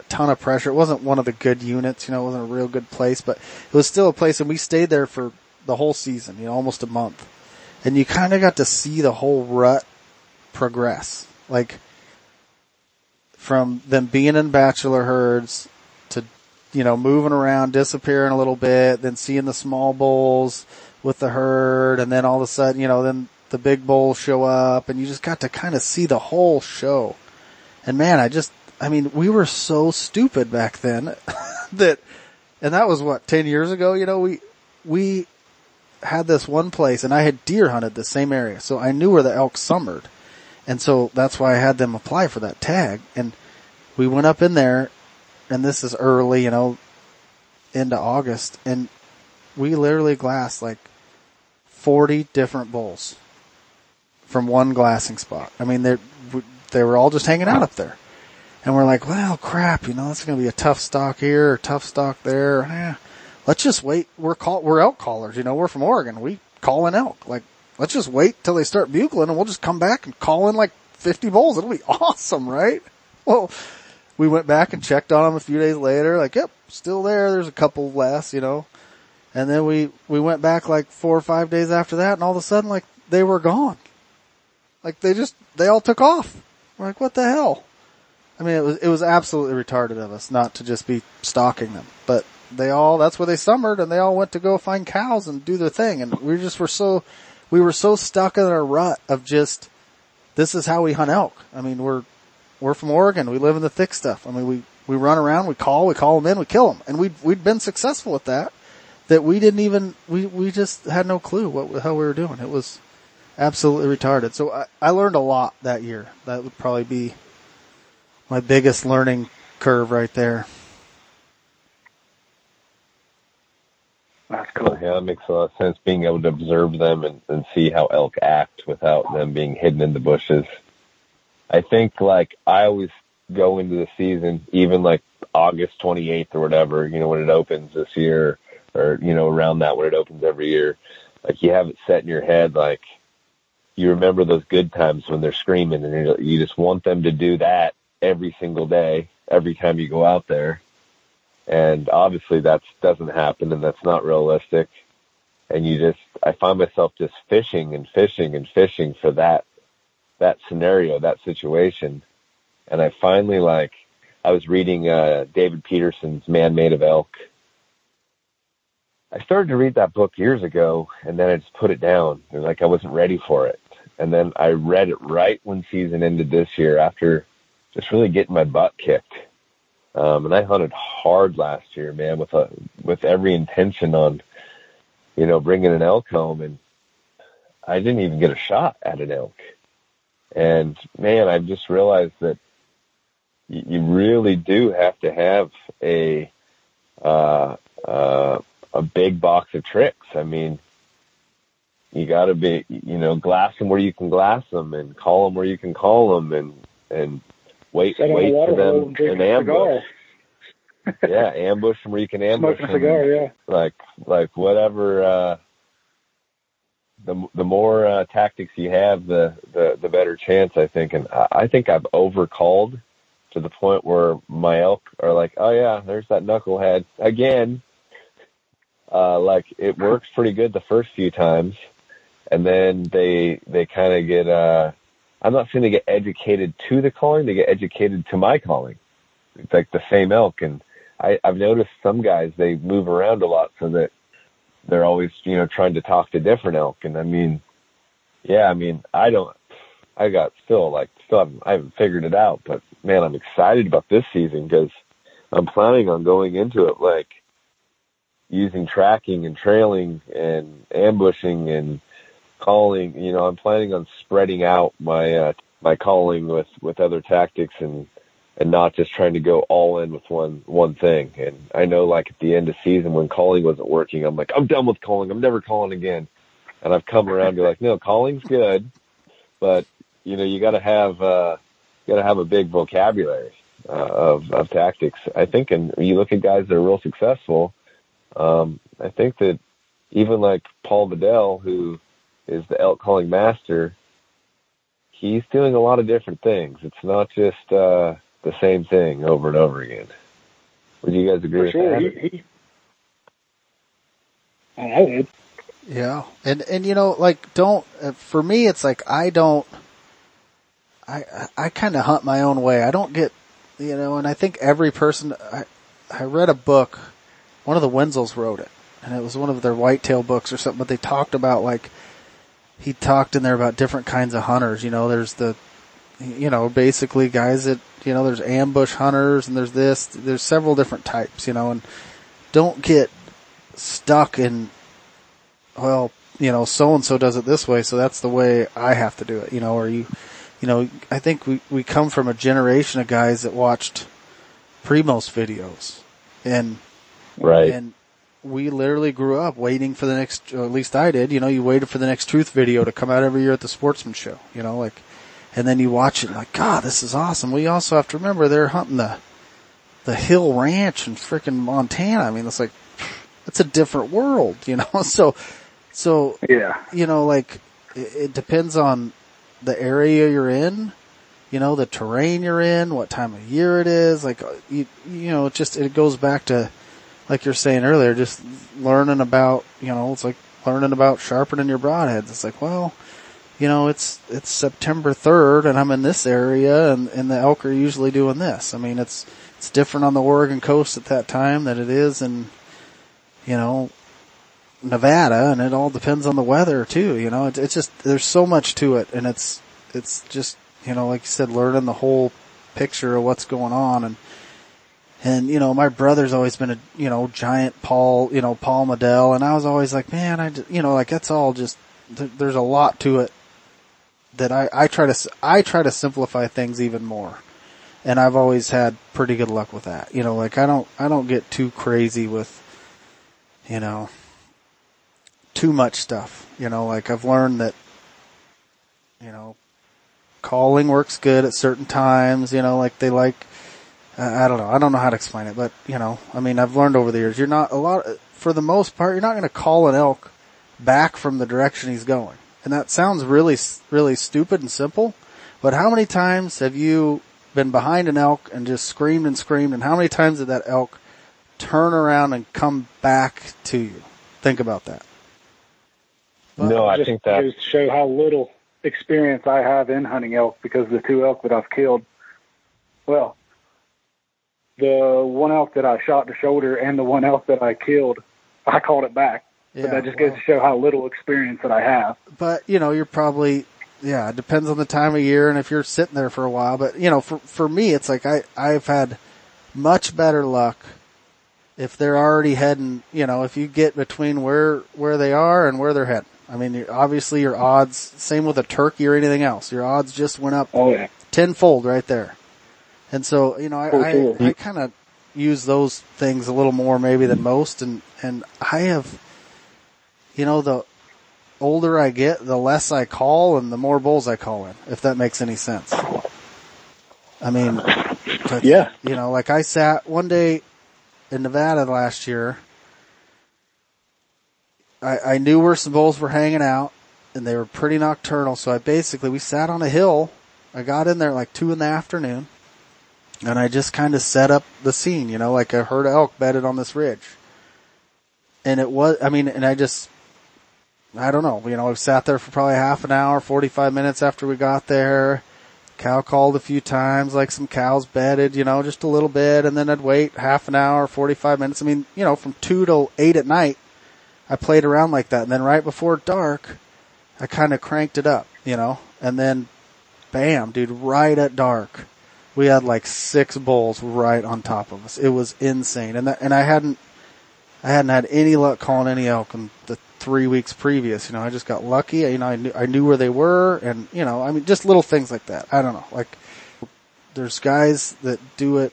a ton of pressure. It wasn't one of the good units, you know, it wasn't a real good place, but it was still a place and we stayed there for the whole season, you know, almost a month. And you kind of got to see the whole rut progress. Like from them being in bachelor herds to, you know, moving around, disappearing a little bit, then seeing the small bulls with the herd, and then all of a sudden, you know, then the big bulls show up, and you just got to kind of see the whole show. And man, I just, I mean, we were so stupid back then that, and that was what, 10 years ago, you know, we, we had this one place and I had deer hunted the same area. So I knew where the elk summered. And so that's why I had them apply for that tag. And we went up in there and this is early, you know, into August and we literally glassed like 40 different bulls from one glassing spot. I mean, they they were all just hanging out up there. And we're like, well, crap, you know, it's going to be a tough stock here or tough stock there. Eh, let's just wait. We're call, we're elk callers, you know, we're from Oregon. We call an elk. Like, let's just wait till they start bugling and we'll just come back and call in like 50 bulls. It'll be awesome, right? Well, we went back and checked on them a few days later. Like, yep, still there. There's a couple less, you know. And then we, we went back like four or five days after that and all of a sudden like they were gone. Like they just, they all took off. We're like, what the hell? I mean, it was, it was absolutely retarded of us not to just be stalking them, but they all, that's where they summered and they all went to go find cows and do their thing. And we just were so, we were so stuck in our rut of just, this is how we hunt elk. I mean, we're, we're from Oregon. We live in the thick stuff. I mean, we, we run around, we call, we call them in, we kill them. And we'd, we'd been successful at that, that we didn't even, we, we just had no clue what the hell we were doing. It was absolutely retarded. So I, I learned a lot that year. That would probably be my biggest learning curve right there. That's cool. Yeah, that makes a lot of sense. Being able to observe them and, and see how elk act without them being hidden in the bushes. I think like I always go into the season, even like August 28th or whatever, you know, when it opens this year or, you know, around that when it opens every year, like you have it set in your head, like you remember those good times when they're screaming and you just want them to do that every single day, every time you go out there. And obviously that doesn't happen and that's not realistic. And you just, I find myself just fishing and fishing and fishing for that, that scenario, that situation. And I finally like, I was reading, uh, David Petersen's Man Made of Elk. I started to read that book years ago, and then I just put it down. It was like I wasn't ready for it. And then I read it right when season ended this year after just really getting my butt kicked. Um, and I hunted hard last year, man, with a with every intention on, you know, bringing an elk home, and I didn't even get a shot at an elk. And man, I just realized that you really do have to have a uh, uh, a big box of tricks. I mean, you got to be, you know, glass them where you can glass them, and call them where you can call them, and and wait on wait for them and and ambush. yeah, ambush them where you can ambush Smoking a them. cigar, yeah. Like like whatever. uh the the more uh, tactics you have, the, the the better chance I think. And I, I think I've overcalled to the point where my elk are like, oh yeah, there's that knucklehead again. Uh, like it works pretty good the first few times, and then they they kind of get. uh I'm not saying they get educated to the calling; they get educated to my calling. It's like the same elk, and I, I've noticed some guys they move around a lot so that they're always you know trying to talk to different elk. And I mean, yeah, I mean I don't. I got still like still haven't, I haven't figured it out, but man, I'm excited about this season because I'm planning on going into it like using tracking and trailing and ambushing and calling. You know, I'm planning on spreading out my uh, my calling with with other tactics and and not just trying to go all in with one one thing. And I know, like at the end of season when calling wasn't working, I'm like, I'm done with calling. I'm never calling again. And I've come around to like, no, calling's good, but you know, you got to have uh, you got to have a big vocabulary uh, of of tactics. I think, and you look at guys that are real successful. Um, I think that even like Paul Medel, who is the elk calling master, he's doing a lot of different things. It's not just uh, the same thing over and over again. Would you guys agree For with sure. that? He, he, I would. Yeah, and and you know, like, don't uh, for me, it's like I don't. I I, I kind of hunt my own way. I don't get, you know, and I think every person. I I read a book, one of the Wensels wrote it, and it was one of their whitetail books or something. But they talked about like, he talked in there about different kinds of hunters. You know, there's the, you know, basically guys that you know, there's ambush hunters, and there's this. There's several different types. You know, and don't get stuck in well, you know, so and so does it this way, so that's the way I have to do it, you know, or you, you know, I think we, we come from a generation of guys that watched Primo's videos and, Right. and we literally grew up waiting for the next, or at least I did, you know, you waited for the next truth video to come out every year at the sportsman show, you know, like, and then you watch it like, God, this is awesome. We also have to remember they're hunting the, the Hill Ranch in freaking Montana. I mean, it's like, it's a different world, you know, so, so, Yeah. you know, like it, it depends on the area you're in, you know, the terrain you're in, what time of year it is. Like uh, you, you know, it just it goes back to, like you're saying earlier, just learning about, you know, it's like learning about sharpening your broadheads. It's like, well, you know, it's it's September third, and I'm in this area, and and the elk are usually doing this. I mean, it's it's different on the Oregon coast at that time than it is in, you know, Nevada, and it all depends on the weather too. You know, it, it's just there's so much to it, and it's it's just you know, like you said, learning the whole picture of what's going on, and and you know, my brother's always been a you know giant Paul, you know Paul Medel, and I was always like, man, I you know like that's all just th- there's a lot to it that I I try to I try to simplify things even more. And I've always had pretty good luck with that. You know, like I don't I don't get too crazy with you know too much stuff. You know, like I've learned that, you know, calling works good at certain times. You know, like they like, I don't know, I don't know how to explain it, but you know, I mean, I've learned over the years, you're not a lot, for the most part, you're not going to call an elk back from the direction he's going. And that sounds really, really stupid and simple, but how many times have you been behind an elk and just screamed and screamed, and how many times did that elk turn around and come back to you? Think about that. no, I just think that goes to show how little experience I have in hunting elk because the two elk that I've killed, well, the one elk that I shot the shoulder and the one elk that I killed I called it back. Yeah, but that just well, goes to show how little experience that I have. but you know, you're probably yeah, it depends on the time of year and if you're sitting there for a while. But you know, for for me, it's like I I've had much better luck if they're already heading. You know, if you get between where where they are and where they're heading. I mean, you're, obviously your odds. Same with a turkey or anything else. Your odds just went up Oh yeah. tenfold right there. And so, you know, I, For I. I kind of use those things a little more maybe than most. And, and I have, you know, the older I get, the less I call and the more bulls I call in, if that makes any sense. I mean, but, Yeah. you know, like I sat one day in Nevada last year. I, I knew where some bulls were hanging out and they were pretty nocturnal. So I basically, we sat on a hill. I got in there like two in the afternoon and I just kind of set up the scene, you know, like herd of elk bedded on this ridge. And it was, I mean, and I just, I don't know, you know, I've sat there for probably half an hour, 45 minutes after we got there. Cow called a few times, like some cows bedded, you know, just a little bit, and then I'd wait half an hour, 45 minutes. I mean, you know, from two to eight at night, I played around like that. And then right before dark, I kind of cranked it up, you know, and then bam, dude, right at dark, we had like six bulls right on top of us. It was insane. And that, and I hadn't, I hadn't had any luck calling any elk in the three weeks previous. You know, I just got lucky. You know, I knew, I knew where they were and, you know, I mean, just little things like that. I don't know. Like, there's guys that do it.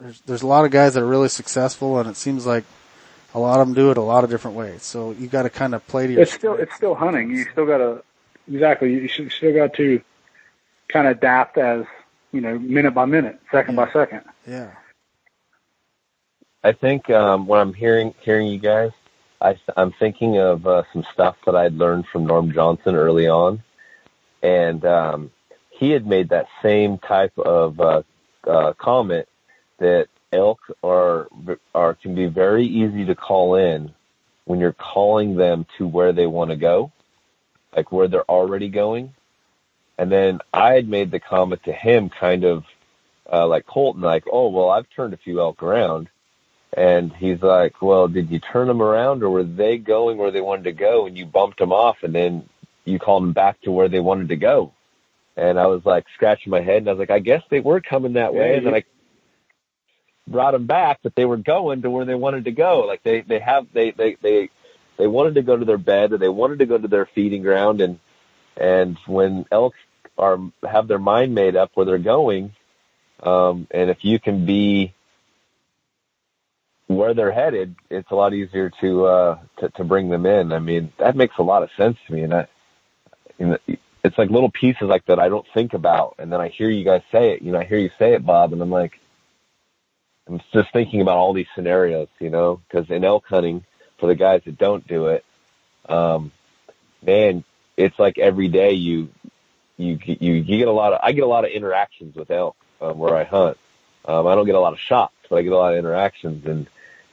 There's, there's a lot of guys that are really successful and it seems like a lot of them do it a lot of different ways. So you got to kind of play to your It's still it's still hunting. You still got to exactly. You still got to kind of adapt as you know, minute by minute, second by second. yeah. I think um, when I'm hearing hearing you guys, I, I'm thinking of uh, some stuff that I'd learned from Norm Johnson early on, and um, he had made that same type of uh, uh, comment that elk are are can be very easy to call in when you're calling them to where they want to go, like where they're already going. And then I had made the comment to him, kind of uh, like Colton, like, "Oh, well, I've turned a few elk around." And he's like, well, did you turn them around or were they going where they wanted to go and you bumped them off and then you called them back to where they wanted to go? And I was like scratching my head and I was like, I guess they were coming that way. And then I brought them back, but they were going to where they wanted to go. Like they, they have, they, they, they, they wanted to go to their bed or they wanted to go to their feeding ground. And, and when elk are, have their mind made up where they're going, um, and if you can be, where they're headed, it's a lot easier to uh to, to bring them in. I mean, that makes a lot of sense to me, and I, you know, it's like little pieces like that I don't think about, and then I hear you guys say it. You know, I hear you say it, Bob, and I'm like, I'm just thinking about all these scenarios, you know, because in elk hunting, for the guys that don't do it, um, man, it's like every day you you you you get a lot of I get a lot of interactions with elk um, where I hunt. Um, I don't get a lot of shots, but I get a lot of interactions, and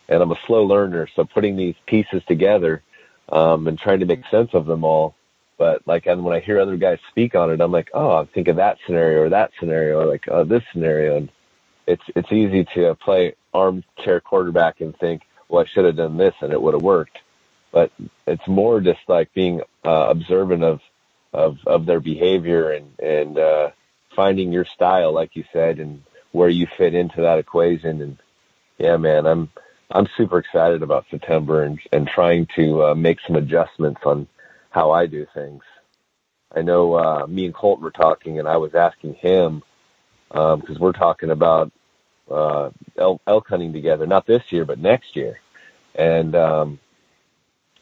and I'm a slow learner. So putting these pieces together um, and trying to make sense of them all. But like, and when I hear other guys speak on it, I'm like, oh, I'm thinking that scenario or that scenario or like oh, this scenario, and it's it's easy to play armchair quarterback and think, well, I should have done this and it would have worked. But it's more just like being uh, observant of of of their behavior and and uh, finding your style, like you said, and where you fit into that equation. And yeah, man, I'm I'm super excited about September and and trying to uh, make some adjustments on how I do things. I know uh, me and Colton were talking, and I was asking him because um, we're talking about uh, elk, elk hunting together, not this year, but next year. And um,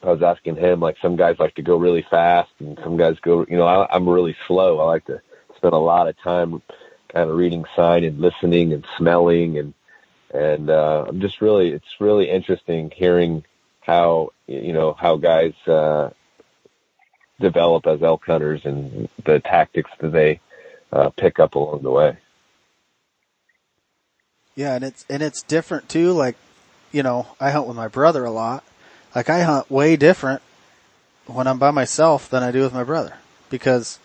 I was asking him, like, some guys like to go really fast, and some guys go, you know, I, I'm really slow. I like to spend a lot of time kind of reading sign and listening and smelling and and uh, I'm just really it's really interesting hearing how you know how guys uh, develop as elk hunters and the tactics that they uh, pick up along the way. Yeah, and it's and it's different too. Like, you know, I hunt with my brother a lot. Like, I hunt way different when I'm by myself than I do with my brother because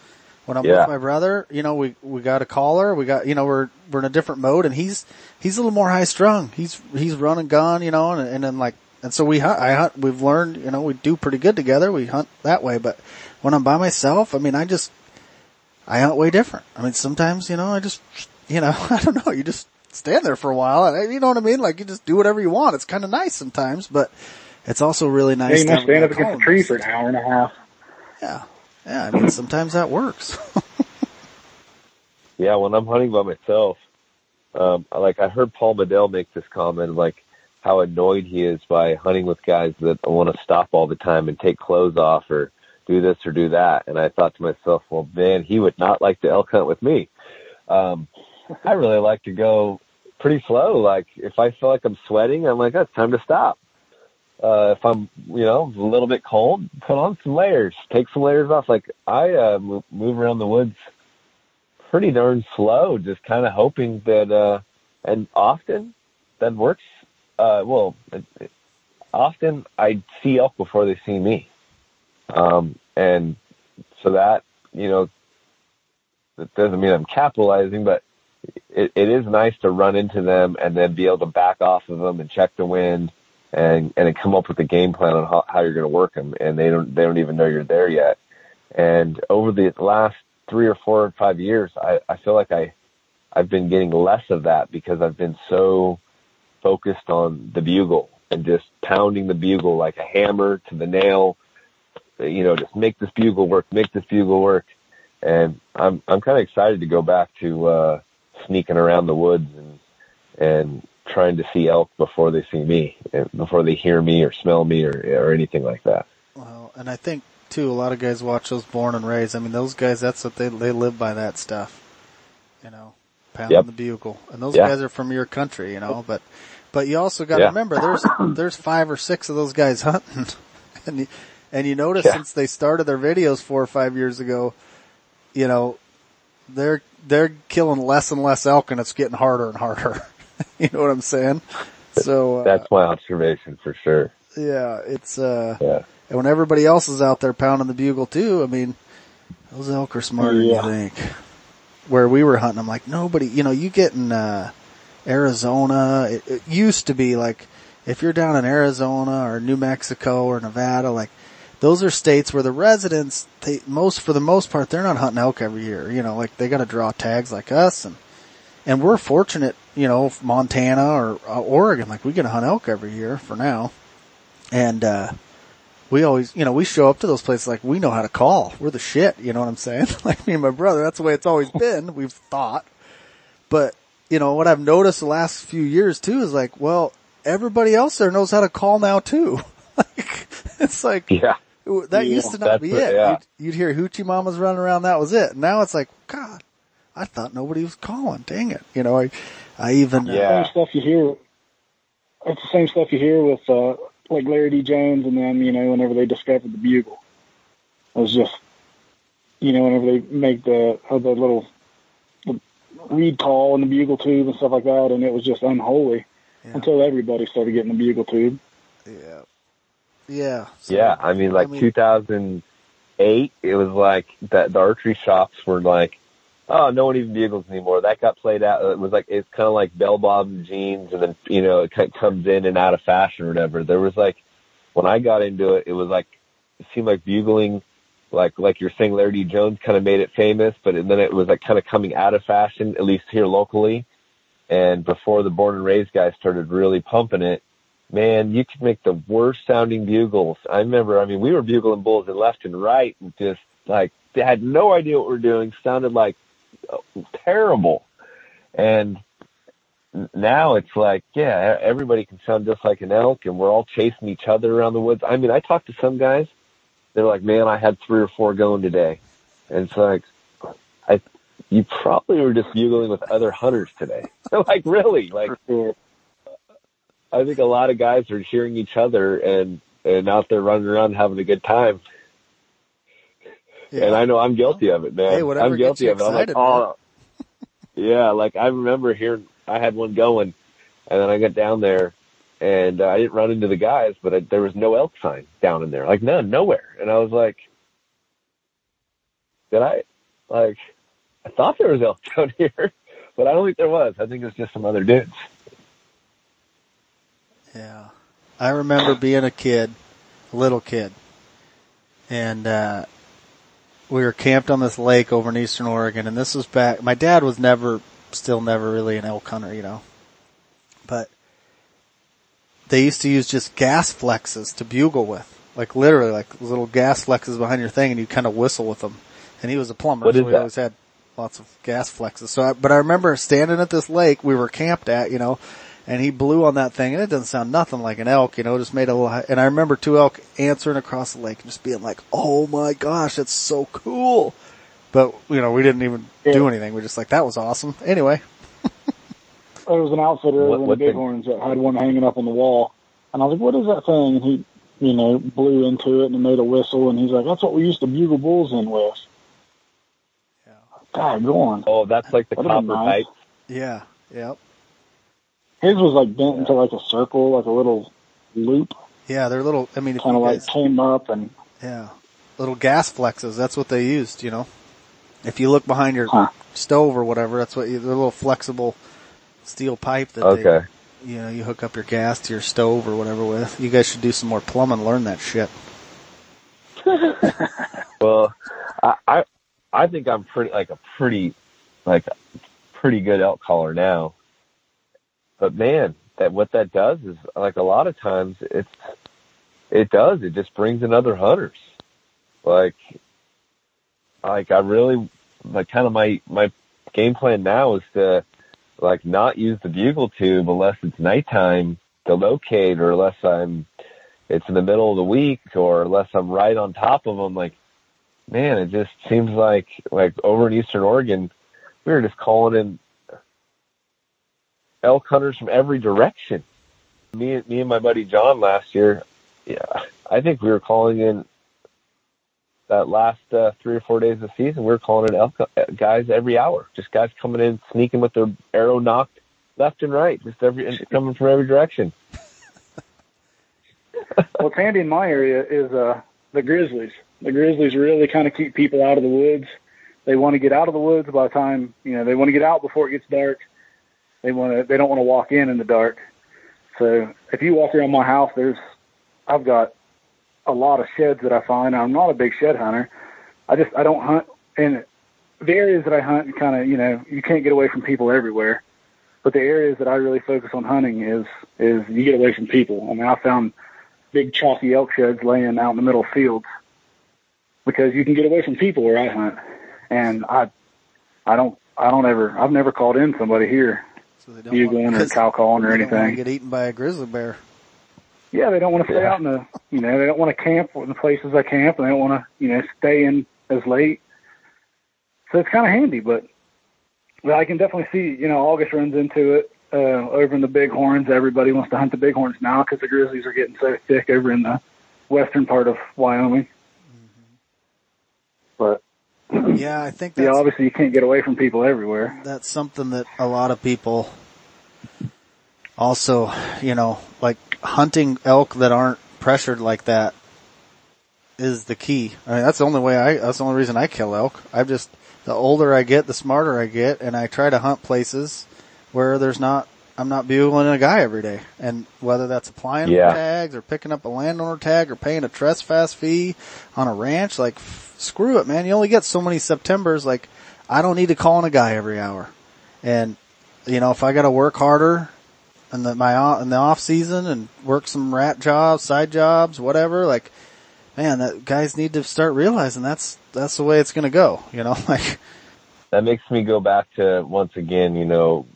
when I'm Yeah. with my brother, you know, we we got a caller, we got you know we're we're in a different mode, and he's he's a little more high strung. He's he's run and gun, you know, and, and then like and so we hunt. I hunt. We've learned, you know, we do pretty good together. We hunt that way, but when I'm by myself, I mean, I just I hunt way different. I mean, sometimes you know, I just you know, I don't know. You just stand there for a while. And, You know what I mean? Like you just do whatever you want. It's kind of nice sometimes, but it's also really nice. Yeah, you must stand up guy against a tree for an hour and a half. Yeah, yeah. I mean, sometimes that works. Yeah, when I'm hunting by myself, um, I- like I heard Paul Medel make this comment, like how annoyed he is by hunting with guys that want to stop all the time and take clothes off or do this or do that. And I thought to myself, well, man, he would not like to elk hunt with me. Um, I really like to go pretty slow. Like if I feel like I'm sweating, I'm like, oh, it's time to stop. Uh, if I'm, you know, a little bit cold, put on some layers, take some layers off. Like I uh, move, around the woods pretty darn slow, just kind of hoping that, uh, and often that works. Uh, well, it, it, often I see elk before they see me. Um, and so that, you know, that doesn't mean I'm capitalizing, but it, it is nice to run into them and then be able to back off of them and check the wind and, and come up with a game plan on how, how you're going to work them. And they don't, they don't even know you're there yet. And over the last three or four or five years, I, I feel like I, I've been getting less of that because I've been so focused on the bugle and just pounding the bugle like a hammer to the nail. You know, just make this bugle work, make this bugle work. And I'm, I'm kind of excited to go back to, uh, sneaking around the woods and, and trying to see elk before they see me, eh, before they hear me or smell me or, or anything like that. Well, and I think too, a lot of guys watch those born and raised. I mean, those guys, that's what they they live by that stuff. You know, pounding Yep. the bugle, and those Yeah. guys are from your country. You know, but but you also got to Yeah. remember there's there's five or six of those guys hunting, and you, and you notice Yeah. since they started their videos four or five years ago, you know, they're they're killing less and less elk, and it's getting harder and harder. you know what I'm saying? So uh, That's my observation for sure. yeah, it's uh. Yeah. And when everybody else is out there pounding the bugle too, I mean, those elk are smarter Yeah. than you think. Where we were hunting, I'm like, nobody, you know, you get in, uh, Arizona, it, it used to be like, if you're down in Arizona or New Mexico or Nevada, like, those are states where the residents, they, most, for the most part, they're not hunting elk every year, you know, like they gotta draw tags like us and, and we're fortunate, you know, Montana or uh, Oregon, like we get to hunt elk every year for now. And, uh, we always, you know, we show up to those places like we know how to call. We're the shit, you know what I'm saying? like me and my brother, that's the way it's always been, we've thought. But, you know, what I've noticed the last few years too is like, well, everybody else there knows how to call now too. like, it's like, Yeah. that Yeah, used to not be it. yeah. You'd, you'd hear hoochie mamas running around, that was it. Now it's like, God, I thought nobody was calling. Dang it. You know, I, I even, uh, Yeah. Same stuff you hear. It's the same stuff you hear with uh, like Larry D. Jones and them. You know, whenever they discovered the bugle, it was just, you know, whenever they make the uh, the little the reed call and the bugle tube and stuff like that, and it was just unholy Yeah. until everybody started getting the bugle tube. yeah. Yeah. So- Yeah, I mean, like I mean- 2008, it was like that. The archery shops were like, oh, no one even bugles anymore. That got played out. It was like it's kind of like bell bottom jeans, and then you know it kind of comes in and out of fashion or whatever. There was like when I got into it, it was like it seemed like bugling, like like you're saying, Larry D. Jones kind of made it famous, but then it was like kind of coming out of fashion, at least here locally. And before the born and raised guys started really pumping it, man, you could make the worst sounding bugles. I remember, I mean, we were bugling bulls in left and right, and just like they had no idea what we were doing. Sounded like terrible. And now it's like, yeah, everybody can sound just like an elk, and we're all chasing each other around the woods. I mean, I talked to some guys. They're like, man, I had three or four going today, and it's like, I, you probably were just bugling with other hunters today. like, really, like. I think a lot of guys are cheering each other and and out there running around having a good time. Yeah. And I know I'm guilty of it, man. Hey, whatever I'm guilty gets you of it. I'm like, oh, yeah. Like I remember here, I had one going, and then I got down there, and uh, I didn't run into the guys, but I, there was no elk sign down in there, like none, nowhere. And I was like, did I? Like, I thought there was elk down here, but I don't think there was. I think it was just some other dudes. Yeah. I remember being a kid, a little kid, and uh, we were camped on this lake over in eastern Oregon, and this was back. My dad was never, still never really an elk hunter, you know, but they used to use just gas flexes to bugle with, like literally, like little gas flexes behind your thing, and you kind of whistle with them. And he was a plumber, What so we that? always had lots of gas flexes. So, I, but I remember standing at this lake we were camped at, you know, and he blew on that thing, and it doesn't sound nothing like an elk, you know, just made a little. And I remember two elk answering across the lake, and just being like, "Oh my gosh, that's so cool!" But you know, we didn't even do anything. We're just like, "That was awesome." Anyway, There was an outfitter What- over in what thing? Bighorns that had one hanging up on the wall, and I was like, "What is that thing?" And he, you know, blew into it and made a whistle, and he's like, "That's what we used to bugle bulls in with." Yeah. God, go on. Oh, that's like the That'd be copper nice. pipe. yeah, yep, His was like bent into like a circle, like a little loop, yeah, they're little. I mean, if kind of like guys- came up and Yeah. Little gas flexes. That's what they used, you know. If you look behind your Huh. stove or whatever, that's what you, they're little flexible steel pipe that Okay. they, you know, you hook up your gas to your stove or whatever with. You guys should do some more plumbing, learn that shit. Well, I, I I think I'm pretty like a pretty like a pretty good elk caller now. But man, that what that does is like a lot of times it's it does it just brings in other hunters. Like like I really like kind of my my game plan now is to like not use the bugle tube unless it's nighttime to locate or unless I'm it's in the middle of the week or unless I'm right on top of them like man, it just seems like like over in Eastern Oregon, we were just calling in elk hunters from every direction. Me, me and my buddy John last year, yeah, I think we were calling in that last uh, three or four days of the season. We were calling in elk uh, guys every hour, just guys coming in, sneaking with their arrow knocked left and right, just every coming from every direction. what's handy in my area is uh the grizzlies. The grizzlies really kind of keep people out of the woods. They want to get out of the woods by the time you know they want to get out before it gets dark. They want to. They don't want to walk in in the dark. So if you walk around my house, there's I've got a lot of sheds that I find. I'm not a big shed hunter. I just I don't hunt in the areas that I hunt. Kind of you know you can't get away from people everywhere. But the areas that I really focus on hunting is is you get away from people. I mean I found big chalky elk sheds laying out in the middle of fields because you can get away from people where I hunt. And I, I don't, I don't ever, I've never called in somebody here So they don't bugling or cow calling or they anything. get eaten by a grizzly bear. Yeah, they don't want to stay Yeah. out in the, you know, they don't want to camp in the places I camp, and they don't want to, you know, stay in as late. So it's kind of handy, but well, I can definitely see, you know, August runs into it uh, over in the bighorns. Everybody wants to hunt the bighorns now because the grizzlies are getting so thick over in the western part of Wyoming. But Yeah, I think yeah, obviously you can't get away from people everywhere. that's something that a lot of people also, you know, like hunting elk that aren't pressured like that is the key. I mean, that's the only way I, that's the only reason I kill elk. I've just, the older I get, the smarter I get, and I try to hunt places where there's not, I'm not bugling a guy every day. And whether that's applying Yeah. tags or picking up a landowner tag or paying a trespass fee on a ranch, like, f- screw it, man. You only get so many Septembers. Like, I don't need to call in a guy every hour. And, you know, if I gotta work harder in the, my, o- in the off season and work some rat jobs, side jobs, whatever, like, man, that guys need to start realizing that's, that's the way it's gonna go, you know, like, that makes me go back to once again, you know,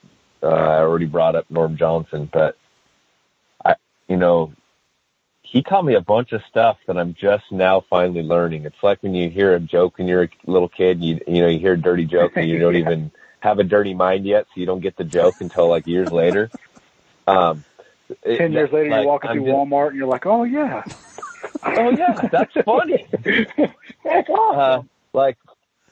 uh, I already brought up Norm Johnson, but I, you know, he taught me a bunch of stuff that I'm just now finally learning. It's like when you hear a joke when you're a little kid, you, you know, you hear a dirty joke and you don't Yeah. even have a dirty mind yet, so you don't get the joke until like years later. Um, it- Ten years later, like, you're walking I'm through just- Walmart and you're like, oh yeah, Oh yeah, that's funny. that's uh, like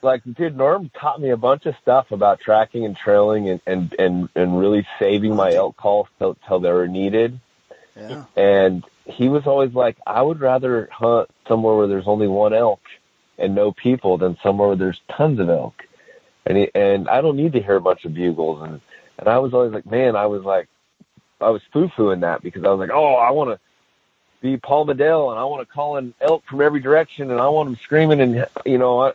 like dude norm taught me a bunch of stuff about tracking and trailing and and and, and really saving my elk calls till, till they were needed. Yeah. and he was always like i would rather hunt somewhere where there's only one elk and no people than somewhere where there's tons of elk. And he, and i don't need to hear a bunch of bugles. And and i was always like man i was like i was foo-fooing that because i was like oh i want to be Paul Medel and I want to call in elk from every direction and I want them screaming and you know, I,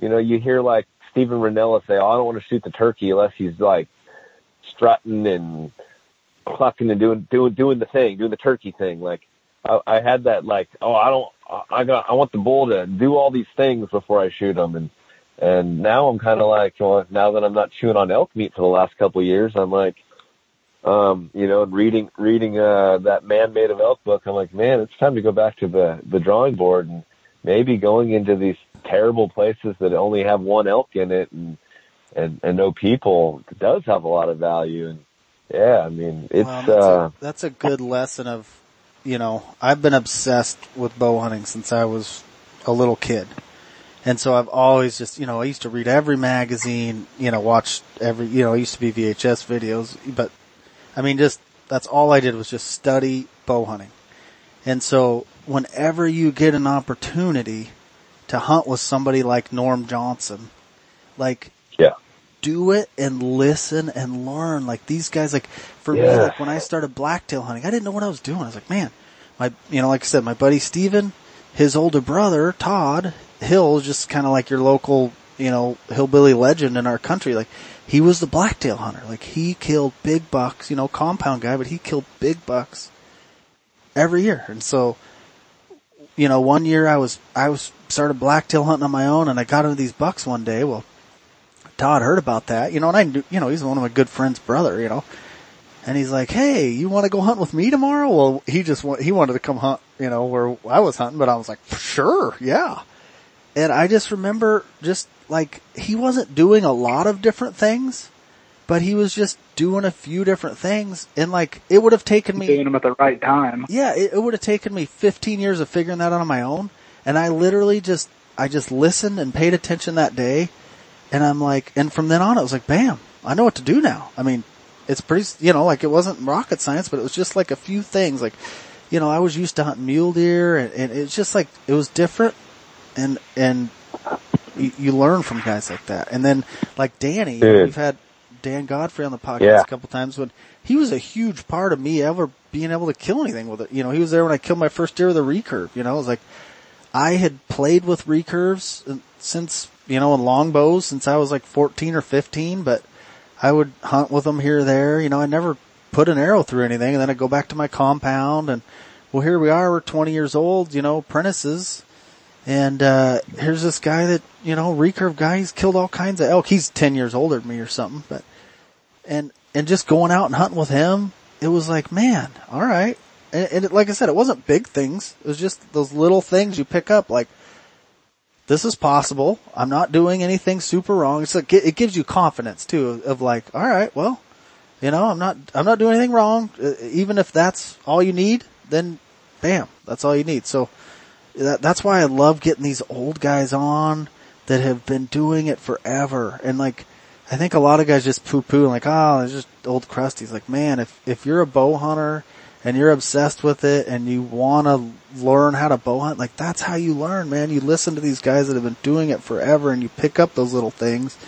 you know, you hear like Steven Rinella say, "Oh, I don't want to shoot the turkey unless he's like strutting and clucking and doing doing doing the thing, doing the turkey thing." Like I, I had that like, "Oh, I don't, I got, I want the bull to do all these things before I shoot him," and and now I'm kind of like, well, now that I'm not chewing on elk meat for the last couple of years, I'm like, um, you know, and reading reading uh, that Man Made of Elk book, I'm like, man, it's time to go back to the the drawing board and maybe going into these terrible places that only have one elk in it and and and no people does have a lot of value and yeah, I mean it's Well, that's, uh a, that's a good lesson of, you know, I've been obsessed with bow hunting since I was a little kid. And so I've always just, you know, I used to read every magazine, you know, watch every, you know, it used to be VHS videos, but I mean, just, that's all I did was just study bow hunting. And so whenever you get an opportunity to hunt with somebody like Norm Johnson, like yeah. do it and listen and learn. Like these guys, like for me, like when I started blacktail hunting, I didn't know what I was doing. I was like, man, my, you know, like I said, my buddy Steven, his older brother, Todd Hill, just kind of like your local, you know, hillbilly legend in our country. Like he was the blacktail hunter. Like he killed big bucks, you know, compound guy, but he killed big bucks every year. And so, you know, one year I was, I was started blacktail hunting on my own and I got into these bucks one day. Well, Todd heard about that, you know, and I knew, you know, he's one of my good friend's brother, you know, and he's like, Hey, you want to go hunt with me tomorrow? Well, he just, wa- he wanted to come hunt, you know, where I was hunting, but I was like, sure, yeah. And I just remember just like, he wasn't doing a lot of different things, but he was just doing a few different things. And like, it would have taken me Doing them at the right time. yeah, it, it would have taken me 15 years of figuring that out on my own. And I literally just, I just listened and paid attention that day. And I'm like, and from then on, it was like, bam, I know what to do now. I mean, it's pretty, you know, like it wasn't rocket science, but it was just like a few things. Like, you know, I was used to hunting mule deer and, and it's just like, it was different. And, and you, you learn from guys like that. And then like Danny, Dude. we've had Dan Godfrey on the podcast Yeah. a couple times when he was a huge part of me ever being able to kill anything with it. You know, he was there when I killed my first deer with a recurve. You know, it was like I had played with recurves uh, since you know in longbows since I was like 14 or 15, but I would hunt with them here or there. You know, I never put an arrow through anything, and then I'd go back to my compound and well, here we are. We're 20 years old. You know, apprentices. And uh here's this guy that you know, recurve guy. He's killed all kinds of elk. He's ten years older than me or something. But and and just going out and hunting with him, it was like, man, all right. And, and it, like I said, it wasn't big things. It was just those little things you pick up. Like this is possible. I'm not doing anything super wrong. It's like it gives you confidence too of like, all right, well, you know, I'm not I'm not doing anything wrong. Uh, Even if that's all you need, then bam, that's all you need. So that, that's why I love getting these old guys on that have been doing it forever. And like, I think a lot of guys just poo poo and like, oh, it's just old crusties. Like, man, if, if you're a bow hunter and you're obsessed with it and you want to learn how to bow hunt, like that's how you learn, man. You listen to these guys that have been doing it forever and you pick up those little things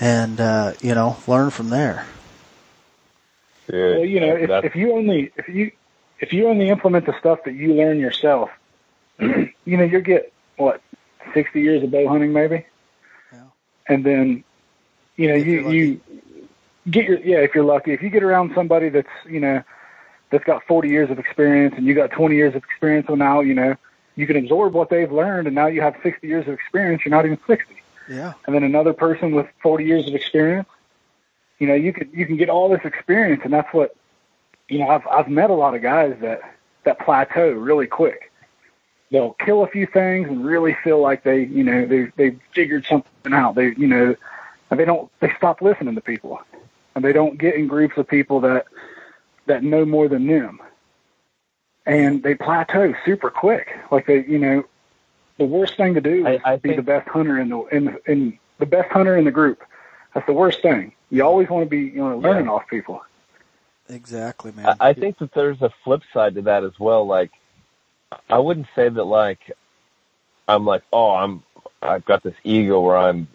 and, uh, you know, learn from there. Dude, Well, you know, if, if you only if you if you only implement the stuff that you learn yourself, you know, you'll get what sixty years of bow hunting maybe, Yeah. and then you know If you you get your yeah if you're lucky if you get around somebody that's you know that's got forty years of experience and you got twenty years of experience, well now you know you can absorb what they've learned and now you have sixty years of experience. You're not even sixty Yeah. and then another person with 40 years of experience. You know, you could you can get all this experience, and that's what you know. I've I've met a lot of guys that that plateau really quick. They'll kill a few things and really feel like they you know they they figured something out. They you know, and they don't they stop listening to people, and they don't get in groups of people that that know more than them, and they plateau super quick. Like they you know, the worst thing to do is I- I be think- the best hunter in the in in the best hunter in the group. That's the worst thing. You always want to be you know learning Yeah. off people. Exactly, man. I, I think that there's a flip side to that as well. Like, I wouldn't say that like I'm like, oh, I'm I've got this ego where I'm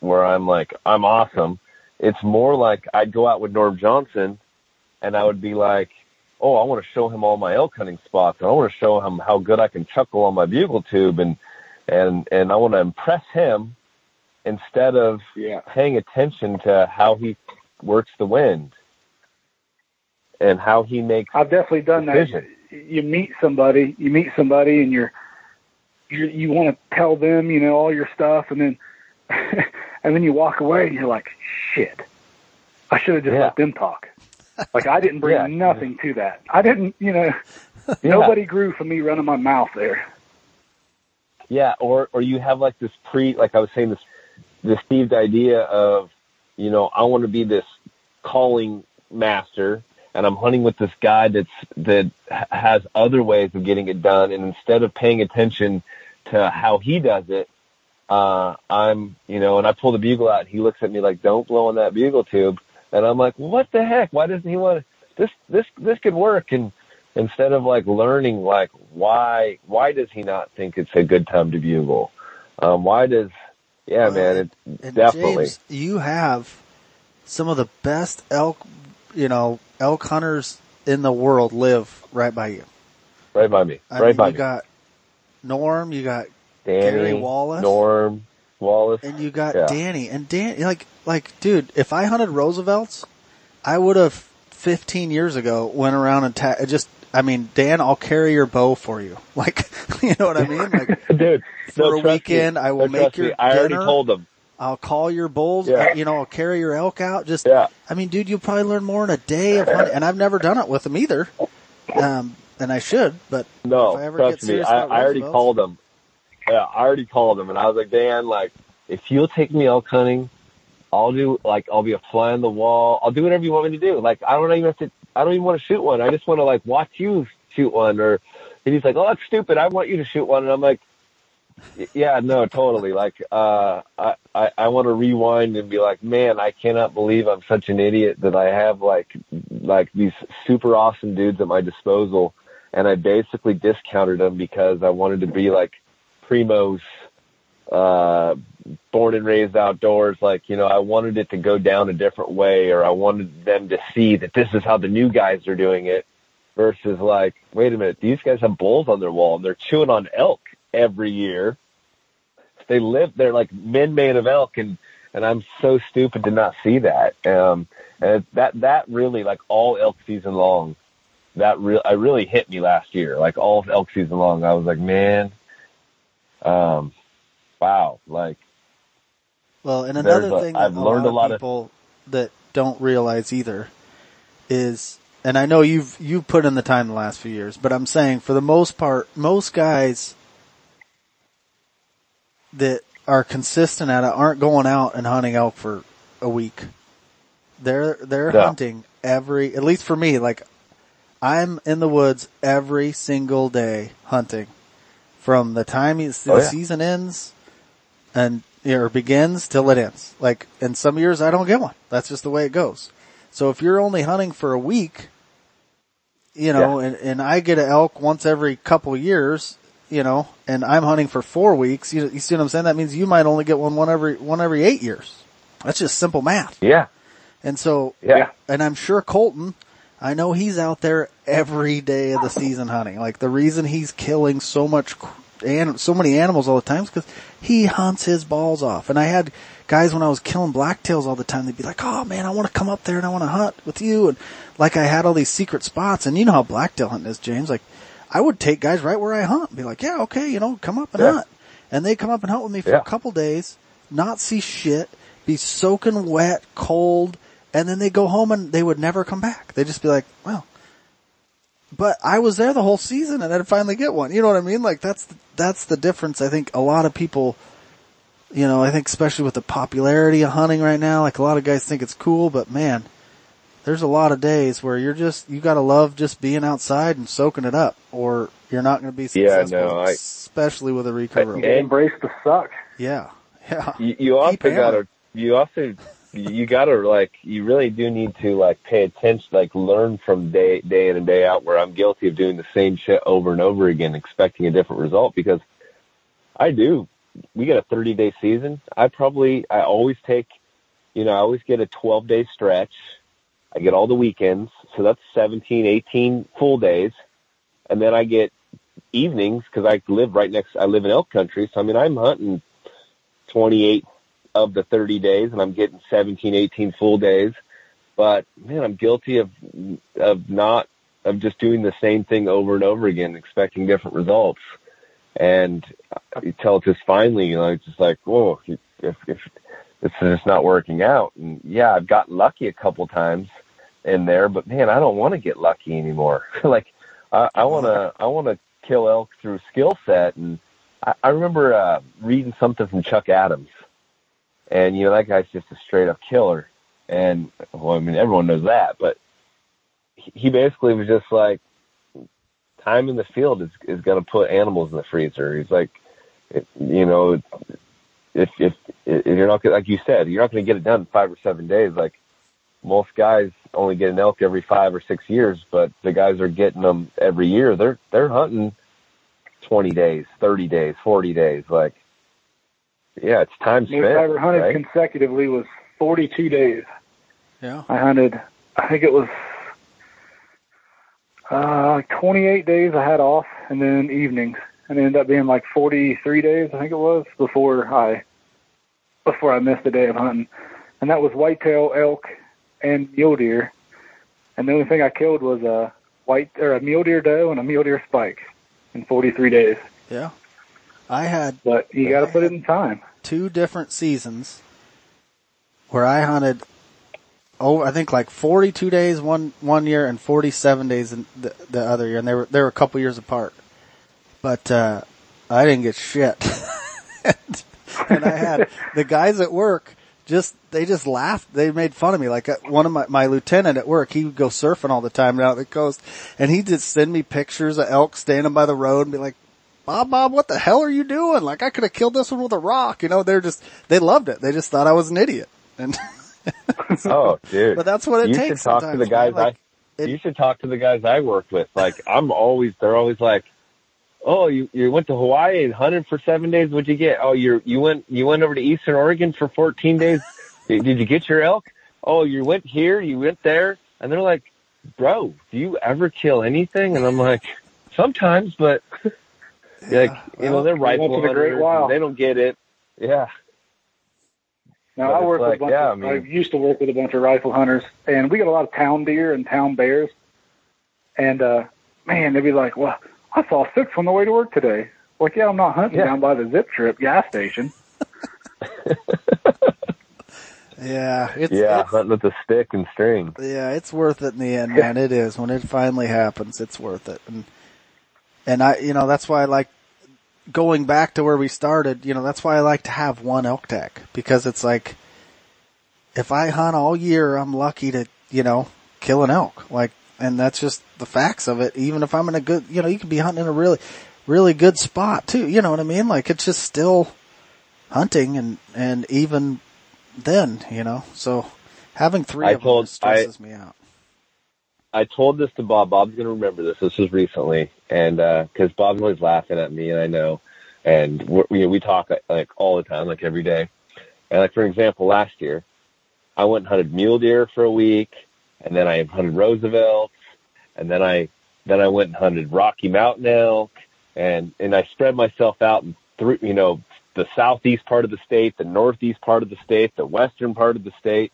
where I'm like I'm awesome. It's more like I'd go out with Norm Johnson, and I would be like, oh, I want to show him all my elk hunting spots, and I want to show him how good I can chuckle on my bugle tube, and and and I want to impress him instead of Yeah. paying attention to how he works the wind and how he makes I've definitely done that. You meet somebody, you meet somebody, and you're, you you want to tell them, you know, all your stuff, and then, and then you walk away, and you're like, shit, I should have just Yeah. let them talk. Like I didn't bring Yeah. nothing to that. I didn't, you know, Yeah. nobody grew from me running my mouth there. Yeah, or or you have like this pre, like I was saying, this this Steve's idea of, you know, I want to be this calling master, and I'm hunting with this guy that's that has other ways of getting it done, and instead of paying attention to how he does it, uh, I'm, you know, and I pull the bugle out, and he looks at me like, "Don't blow on that bugle tube," and I'm like, "What the heck? Why doesn't he want? This this this could work." And instead of like learning like why why does he not think it's a good time to bugle um why does yeah man it And definitely James, you have some of the best elk, you know, elk hunters in the world live right by you. right by me I right mean, by you me got Norm, you got danny Gary Wallace. norm wallace and you got Yeah. Danny. And Dan, like, like, dude, if I hunted Roosevelt's, I would have 15 years ago went around and ta- just, I mean, Dan, I'll carry your bow for you. Like, you know what I mean? Like, dude For no, a trust me. weekend, I will No, make your me. i already told him I'll call your bulls. Yeah. You know, I'll carry your elk out. Just, yeah I mean, dude, you'll probably learn more in a day of hunting. And I've never done it with them either. Um, and I should, but no if I ever trust get me I, I already called them. yeah i already called them and i was like dan like if you'll take me elk hunting I'll do like I'll be a fly on the wall. I'll do whatever you want me to do. Like I don't even have to. I don't even want to shoot one. I just want to like watch you shoot one. Or and he's like, "Oh, that's stupid. I want you to shoot one." And I'm like, "Y- "Yeah, no, totally. Like uh, I I, I want to rewind and be like, man, I cannot believe I'm such an idiot that I have like like these super awesome dudes at my disposal, and I basically discounted them because I wanted to be like Primo's." uh born and raised outdoors like you know i wanted it to go down a different way or i wanted them to see that this is how the new guys are doing it versus like wait a minute these guys have bulls on their wall and they're chewing on elk every year. They live they're like men made of elk and and i'm so stupid to not see that. Um and that that really like all elk season long that real i really hit me last year. Like all elk season long i was like man um wow like Well, and another a- thing that I've a learned lot a lot of of- people that don't realize either is, and I know you've you've put in the time the last few years, but I'm saying for the most part, most guys that are consistent at it aren't going out and hunting elk for a week. They're they're Yeah. hunting every, at least for me, like I'm in the woods every single day hunting from the time it's- the Oh, yeah. season ends and or begins till it ends. Like in some years I don't get one. That's just the way it goes. So if you're only hunting for a week, you know, and, and I get an elk once every couple years, you know, and I'm hunting for four weeks, you, you see what I'm saying? That means you might only get one one every one every eight years. That's just simple math. yeah And so yeah, and I'm sure Colton, I know he's out there every day of the season hunting. Like the reason he's killing so much and so many animals all the time is because he hunts his balls off. And I had guys when I was killing blacktails all the time, they'd be like, "Oh man, I want to come up there and I want to hunt with you." And like I had all these secret spots, and you know how blacktail hunting is, James. Like I would take guys right where I hunt, and be like, "Yeah, okay, you know, come up and Yeah. hunt." And they come up and hunt with me for Yeah. a couple days, not see shit, be soaking wet, cold, and then they go home and they would never come back. They'd just be like, well, but I was there the whole season and I'd finally get one. You know what I mean? Like that's, the, that's the difference. I think a lot of people, you know, I think especially with the popularity of hunting right now, like a lot of guys think it's cool, but man, there's a lot of days where you're just, you gotta love just being outside and soaking it up or you're not going to be Yeah, successful, no, I- especially with a recurve. And- Embrace the suck. yeah. Yeah. you, you also gotta you also you gotta like you really do need to like pay attention like learn from day day in and day out where i'm guilty of doing the same shit over and over again expecting a different result because i do we get a 30 day season i probably i always take you know i always get a 12 day stretch I get all the weekends, so that's 17, 18 full days, and then I get evenings because I live right next. I live in elk country, so I mean I'm hunting 28 of the 30 days, and I'm getting 17, 18 full days. But man, I'm guilty of of not of just doing the same thing over and over again, expecting different results. And until just finally, you know, it's just like, whoa, if if it's just not working out. And yeah, I've gotten lucky a couple times in there, but man, I don't want to get lucky anymore. like, I, I want to, I want to kill elk through skill set. And I, I remember uh, reading something from Chuck Adams, and you know that guy's just a straight up killer. And well, I mean, everyone knows that, but he basically was just like, time in the field is is going to put animals in the freezer. He's like, it, you know, if if if you're not like you said, you're not going to get it done in five or seven days. Like most guys only get an elk every five or six years, but the guys are getting them every year. They're they're hunting twenty days, thirty days, forty days. Like, yeah, it's time spent. Most I ever hunted right? consecutively was forty-two days. Yeah. I hunted. I think it was uh, 28 days I had off, and then evenings, and it ended up being like 43 days, I think it was, before I before I missed a day of hunting, and that was whitetail, elk, and mule deer, and the only thing I killed was a white or a mule deer doe and a mule deer spike in 43 days. Yeah. I had But you got to put it in time. two different seasons where I hunted oh, I think like 42 days one one year and 47 days in the, the other year and they were they were a couple years apart. But uh I didn't get shit. and, and I had the guys at work just they just laughed. They made fun of me. Like uh, one of my my lieutenant at work, he would go surfing all the time down the coast, and he'd just send me pictures of elk standing by the road and be like, Bob, Bob, what the hell are you doing? Like I could have killed this one with a rock. You know, they're just, they loved it. They just thought I was an idiot. And, Oh, dude! but that's what it you takes. should talk to the guys. Like, I. it- you should talk to the guys I work with. Like I'm always, they're always like, "Oh, you you went to Hawaii and hunted for seven days. What'd you get? Oh, you you went you went over to Eastern Oregon for 14 days. did, did you get your elk? Oh, you went here, you went there, and they're like, "Bro, do you ever kill anything?" And I'm like, "Sometimes, but." like you know, they're rifle the Great hunters. They don't get it. Yeah. Now But I work with a bunch yeah, of, I I, used to work with a bunch of rifle hunters, and we got a lot of town deer and town bears. And uh man, they'd be like, "Well, I saw six on the way to work today." Like, yeah, I'm not hunting Yeah. down by the Zip Trip gas station. yeah, it's, Yeah, it's- hunting with a stick and string. yeah, it's worth it in the end, man. It is. When it finally happens, it's worth it. And, and I, you know, that's why I like going back to where we started, you know, that's why I like to have one elk tag because it's like, if I hunt all year, I'm lucky to, you know, kill an elk. Like, and that's just the facts of it. Even if I'm in a good, you know, you can be hunting in a really, really good spot too. You know what I mean? Like it's just still hunting and, and even then, you know, so having three I of told- them stresses me out. I told this to Bob. Bob's going to remember this. This was recently, and uh, because Bob's always laughing at me, and I know, and we're, we we talk like all the time, like every day. And like for example, last year, I went and hunted mule deer for a week, and then I hunted Roosevelt, and then I then I went and hunted Rocky Mountain elk, and and I spread myself out in through you know the southeast part of the state, the northeast part of the state, the western part of the state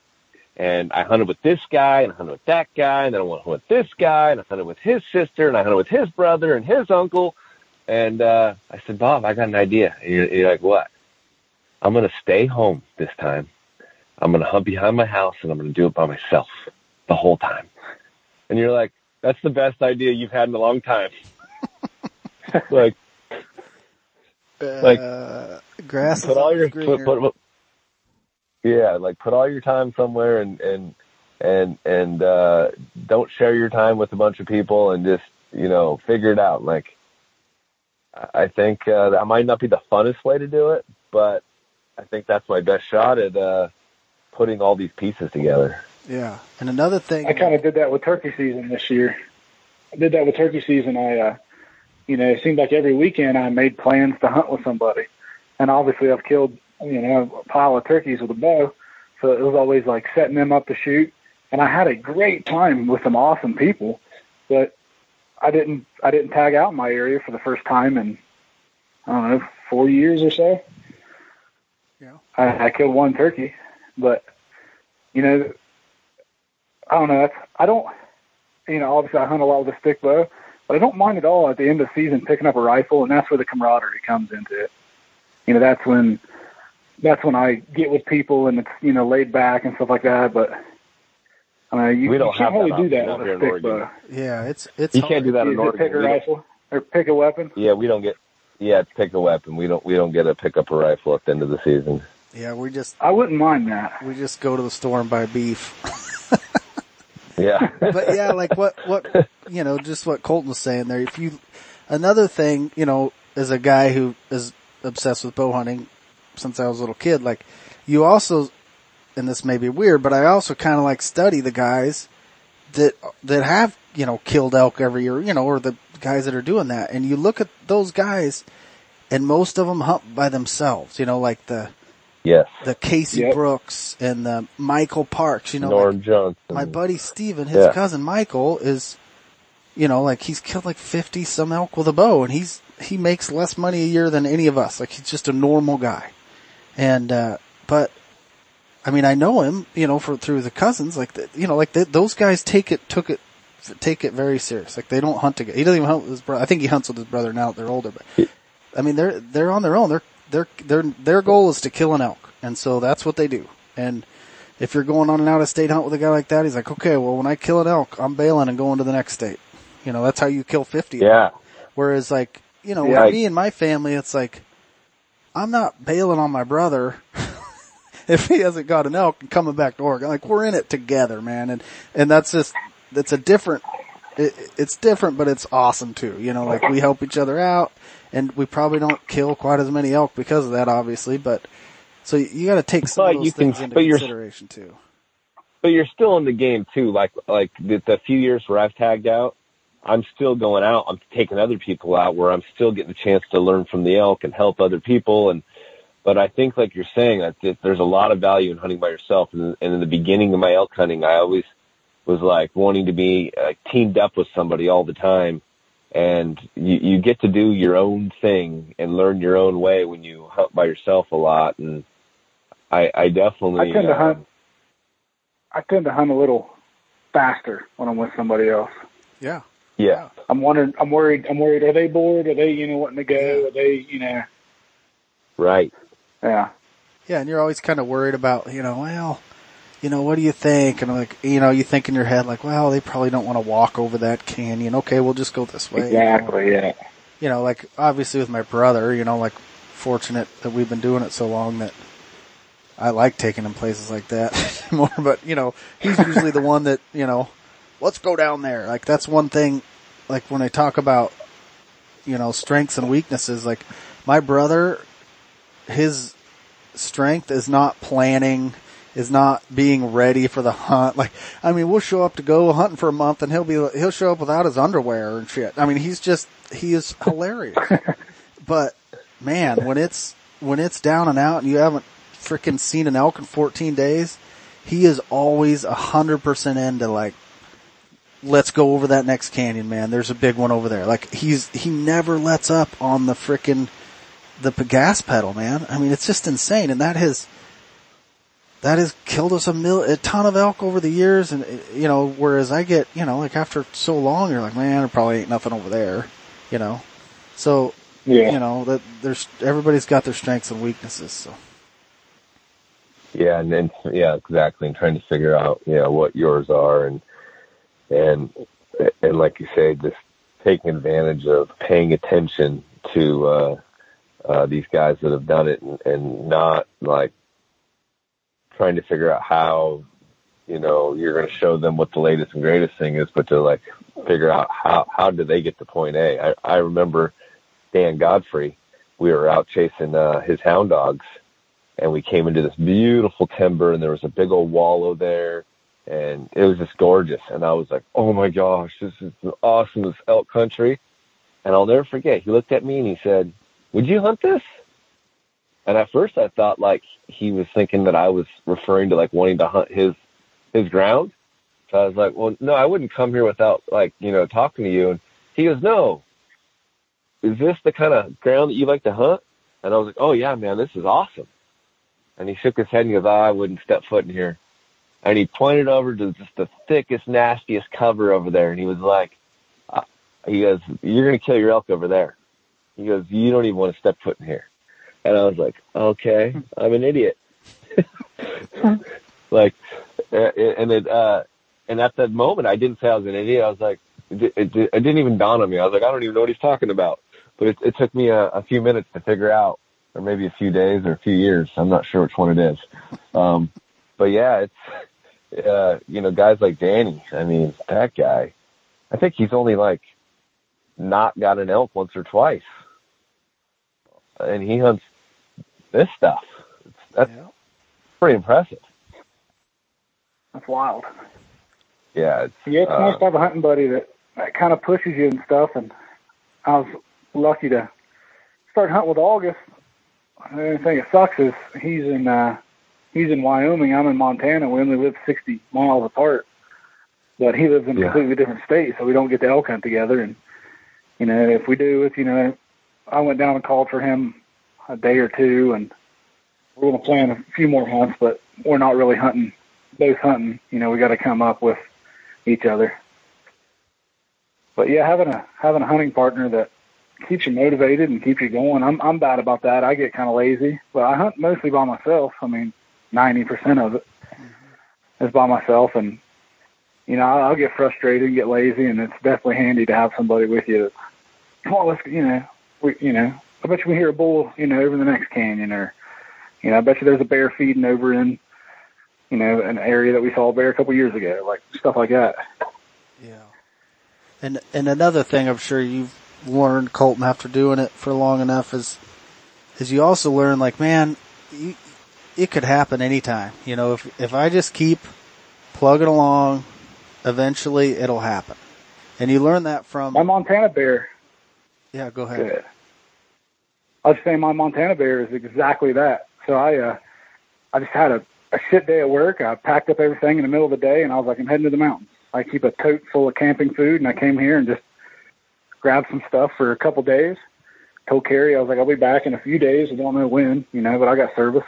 and I hunted with this guy, and I hunted with that guy, and then I went with this guy, and I hunted with his sister, and I hunted with his brother and his uncle. And uh, I said, Bob, I got an idea. And you're, you're like, what? I'm going to stay home this time. I'm going to hunt behind my house, and I'm going to do it by myself the whole time. And you're like, that's the best idea you've had in a long time. like, Like, uh, grass put all your always put, put, yeah like put all your time somewhere and and and and uh don't share your time with a bunch of people and just you know figure it out like i think uh that might not be the funnest way to do it but i think that's my best shot at uh putting all these pieces together yeah, and another thing. I kind of did that with turkey season this year. I did that with turkey season. I, uh, you know, it seemed like every weekend I made plans to hunt with somebody, and obviously I've killed, you know, a pile of turkeys with a bow, so it was always like setting them up to shoot, and I had a great time with some awesome people, but I didn't I didn't tag out my area for the first time in I don't know four years or so. Yeah. I, I killed one turkey, but you know, I don't know. I don't, you know, obviously I hunt a lot with a stick bow, but I don't mind at all at the end of the season picking up a rifle, and that's where the camaraderie comes into it. You know, that's when that's when I get with people and it's you know laid back and stuff like that. But I mean, you, We don't you can't have really that do that with here a in stick Oregon. bow. Yeah, it's it's You hard. can't do that in Oregon. pick a rifle or pick a weapon. Yeah, we don't get. Yeah, pick a weapon. We don't. We don't get to pick up a rifle at the end of the season. Yeah, we just I wouldn't mind that. we just go to the store and buy beef. Yeah. but yeah, like what, what, you know, just what Colton was saying there. If you, another thing, you know, as a guy who is obsessed with bow hunting since I was a little kid, like you also, and this may be weird, but I also kind of like study the guys that, that have, you know, killed elk every year, you know, or the guys that are doing that. And you look at those guys and most of them hunt by themselves, you know, like the, yes. the Casey Yep. Brooks and the Michael Parks, you know, like, Johnson. my buddy Steven, his Yeah. cousin Michael is, you know, like he's killed like 50 some elk with a bow and he's, he makes less money a year than any of us. Like he's just a normal guy. And, uh, but I mean, I know him, you know, for, through the cousins, like, the, you know, like the, those guys take it, took it, take it very serious. Like they don't hunt together. He doesn't even hunt with his brother. I think he hunts with his brother now that they're older, but I mean, they're, they're on their own. They're, they're, their their goal is to kill an elk. And so that's what they do. And, if you're going on an out of state hunt with a guy like that, he's like, okay, well, when I kill an elk, I'm bailing and going to the next state. You know, that's how you kill 50. Yeah. Whereas like, you know, Yeah. with me and my family, it's like, I'm not bailing on my brother if he hasn't got an elk and coming back to Oregon. Like we're in it together, man. And, and that's just, that's a different, it, it's different, but it's awesome too. You know, like we help each other out and we probably don't kill quite as many elk because of that, obviously, but so you got to take some But of those you can- things into consideration too. but you're still in the game too. Like like the, the few years where I've tagged out, I'm still going out. I'm taking other people out where I'm still getting a chance to learn from the elk and help other people. And but I think like you're saying that that there's a lot of value in hunting by yourself. And, and in the beginning of my elk hunting, I always was like wanting to be uh, teamed up with somebody all the time. And you, you get to do your own thing and learn your own way when you hunt by yourself a lot. And I, I definitely I tend to um, hunt. I tend to hunt a little faster when I'm with somebody else. Yeah. Yeah. I'm wondering. I'm worried. I'm worried. Are they bored? Are they, you know, wanting to go? Are they, you know? Right. Yeah. Yeah, and you're always kind of worried about, you know, well, you know, what do you think? And I'm like, you know, you think in your head like, well, they probably don't want to walk over that canyon. Okay, we'll just go this way. you know. Exactly. Yeah. You know, like obviously with my brother, you know, like fortunate that we've been doing it so long that I like taking him places like that more. But you know, he's usually the one that you know, let's go down there. Like that's one thing. Like when I talk about, you know, strengths and weaknesses, like my brother, his strength is not planning, is not being ready for the hunt. Like, I mean, we'll show up to go hunting for a month and he'll be, he'll show up without his underwear and shit. I mean, he's just, he is hilarious. but man, when it's, when it's down and out and you haven't freaking seen an elk in 14 days, he is always a hundred percent into like, let's go over that next canyon, man. There's a big one over there. Like he's, he never lets up on the frickin' the gas pedal, man. I mean, it's just insane. And that has, that has killed us a mil, a ton of elk over the years. And, you know, whereas I get, you know, like after so long, you're like, man, there probably ain't nothing over there, you know? So, Yeah. you know, that there's, everybody's got their strengths and weaknesses. So, Yeah, and then yeah, exactly, and trying to figure out you know what yours are, and and and like you say, just taking advantage of paying attention to uh, uh, these guys that have done it, and, and not like trying to figure out how you know you're going to show them what the latest and greatest thing is, but to like figure out how how do they get to point A. I, I remember Dan Godfrey. We were out chasing uh, his hound dogs and we came into this beautiful timber and there was a big old wallow there and it was just gorgeous and I was like, Oh my gosh, this is the awesomest elk country and I'll never forget, he looked at me and he said, Would you hunt this? And at first I thought like he was thinking that I was referring to like wanting to hunt his his ground. So I was like, well, no, I wouldn't come here without like, you know, talking to you. And he goes, no, is this the kind of ground that you like to hunt? And I was like, oh yeah, man, this is awesome. And he shook his head and he goes, oh, I wouldn't step foot in here. And he pointed over to just the thickest, nastiest cover over there. And he was like, uh, he goes, you're going to kill your elk over there. He goes, you don't even want to step foot in here. And I was like, okay, I'm an idiot. like, and it, uh, and at that moment, I didn't say I was an idiot. I was like, it, it, it didn't even dawn on me. I was like, I don't even know what he's talking about. But it, it took me a, a few minutes to figure out, or maybe a few days or a few years. I'm not sure which one it is. Um, but yeah, it's, uh, you know, guys like Danny. I mean, that guy, I think he's only like not got an elk once or twice. And he hunts this stuff. It's, that's Yeah. pretty impressive. That's wild. Yeah. It's, Yeah, it's uh, nice to have a hunting buddy that, that kind of pushes you and stuff. And I was lucky to start hunting with August. The only thing that sucks is he's in uh, he's in Wyoming. I'm in Montana. We only live 60 miles apart, but he lives in a Yeah. completely different state, so we don't get to elk hunt together. And you know, if we do, if you know, I went down and called for him a day or two, and we're going to plan a few more hunts, but we're not really hunting both hunting. You know, we got to come up with each other. But yeah, having a having a hunting partner that keeps you motivated and keeps you going. I'm I'm bad about that. I get kind of lazy, but I hunt mostly by myself. I mean, ninety percent of it mm-hmm. is by myself, and you know I'll, get frustrated and get lazy, and it's definitely handy to have somebody with you. That, Come on, let's you know we you know I bet you we hear a bull you know over in the next canyon, or you know I bet you there's a bear feeding over in you know an area that we saw a bear a couple years ago, like stuff like that. Yeah. And and another thing I'm sure you've learned, Colton, after doing it for long enough is is you also learn like, man, you, it could happen anytime. You know, if if I just keep plugging along, eventually it'll happen. And you learn that from My Montana bear yeah, go ahead. Good. I was saying my Montana bear is exactly that. So I, uh, I just had a, a shit day at work. I packed up everything in the middle of the day, and I was like, I'm heading to the mountains. I keep a tote full of camping food, and I came here and just grabbed some stuff for a couple days. Told Carrie I was like, I'll be back in a few days. I don't know when, you know, but I got service.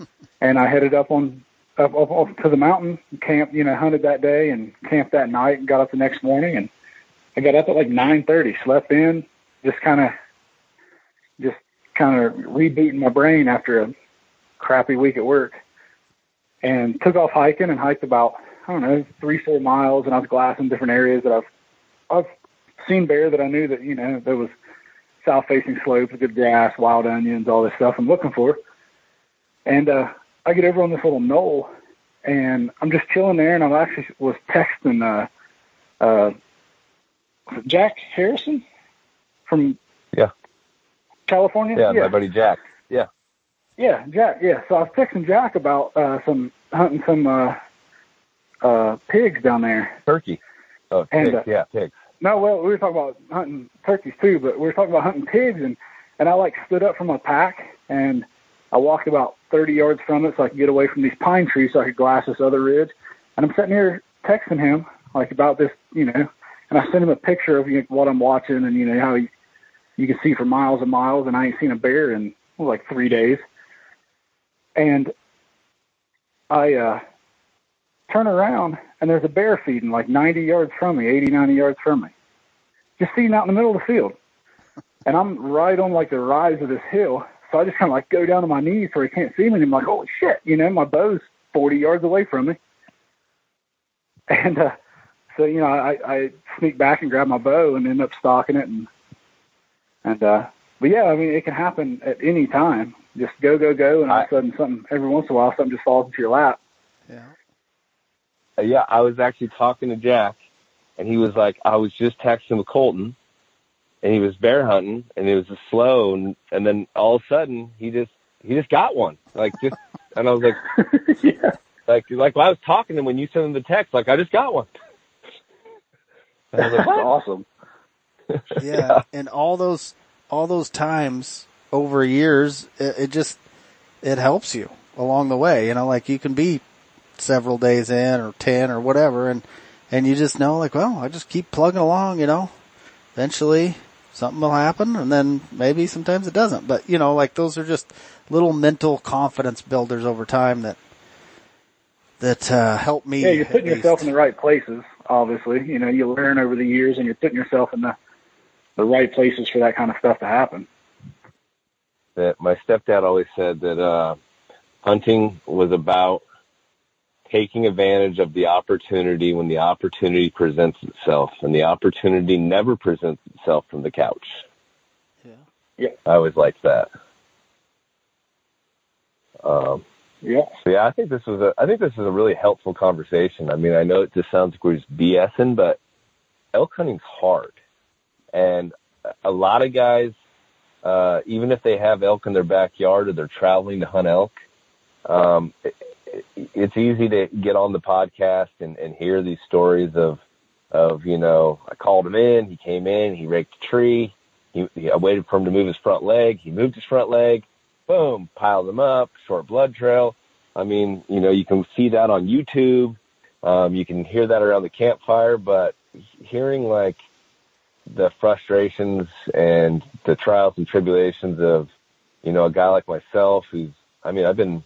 and I headed up on up, up, up to the mountain, camped, you know, hunted that day and camped that night, and got up the next morning. And I got up at like 9:30, slept in, just kind of kind of rebooting my brain after a crappy week at work and took off hiking and hiked about I don't know three four miles and I was glassing different areas that I've I've seen bear that I knew that you know there was south facing slopes good grass wild onions all this stuff I'm looking for and uh I get over on this little knoll and I'm just chilling there and I actually was texting uh uh Jack Harrison from Yeah. California yeah, my buddy Jack. Yeah. yeah, Jack. Yeah, so I was texting Jack about uh, some hunting some uh, uh, pigs down there. Turkey. Oh, And, pigs. uh, yeah, pigs. No, well, we were talking about hunting turkeys too, but we were talking about hunting pigs, and and I like stood up from my pack and I walked about 30 yards from it so I could get away from these pine trees so I could glass this other ridge. And I'm sitting here texting him like about this, you know, and I sent him a picture of you know, what I'm watching and you know how you, you can see for miles and miles, and I ain't seen a bear in well, like three days. And I uh, turn around and there's a bear feeding like 90 yards from me, 80, 90 yards from me, just feeding out in the middle of the field. And I'm right on like the rise of this hill. So I just kind of like go down to my knees where he can't see me. And I'm like, holy shit, you know, my bow's 40 yards away from me. And uh, so, you know, I, I sneak back and grab my bow and end up stalking it. And, and, uh, but yeah, I mean, it can happen at any time. Just go, go, go. And all of a sudden something, every once in a while, something just falls into your lap. Yeah. Yeah, I was actually talking to Jack, and he was like, I was just texting with Colton, and he was bear hunting, and it was just slow, and, and then all of a sudden he just he just got one, like just, and I was like, yeah. like like I was talking to him when you sent him the text, like I just got one. And I was like, That's awesome. yeah, and all those all those times over years, it, it just it helps you along the way. You know, like you can be several days in or 10 or whatever. And, and you just know like, well, I just keep plugging along, you know, eventually something will happen and then maybe sometimes it doesn't. But you know, like those are just little mental confidence builders over time that, that, uh, help me. Yeah, you're putting yourself in the right places, obviously. You know, you learn over the years and you're putting yourself in the, the right places for that kind of stuff to happen. that my stepdad always said that uh, hunting was about taking advantage of the opportunity when the opportunity presents itself, and the opportunity never presents itself from the couch. Yeah. Yeah. I always liked that. Um, Yeah. so yeah, I think this was a I think this is a really helpful conversation. I mean, I know it just sounds like we're just BSing, but elk hunting's hard, and a lot of guys, uh, even if they have elk in their backyard or they're traveling to hunt elk, um, it, it, it's easy to get on the podcast and, and hear these stories of of you know I called him in, he came in, he raked a tree, he, he I waited for him to move his front leg, he moved his front leg, boom, piled them up, short blood trail. I mean, you know, you can see that on YouTube. Um, you can hear that around the campfire, but hearing like the frustrations and the trials and tribulations of, you know, a guy like myself who's, I mean, I've been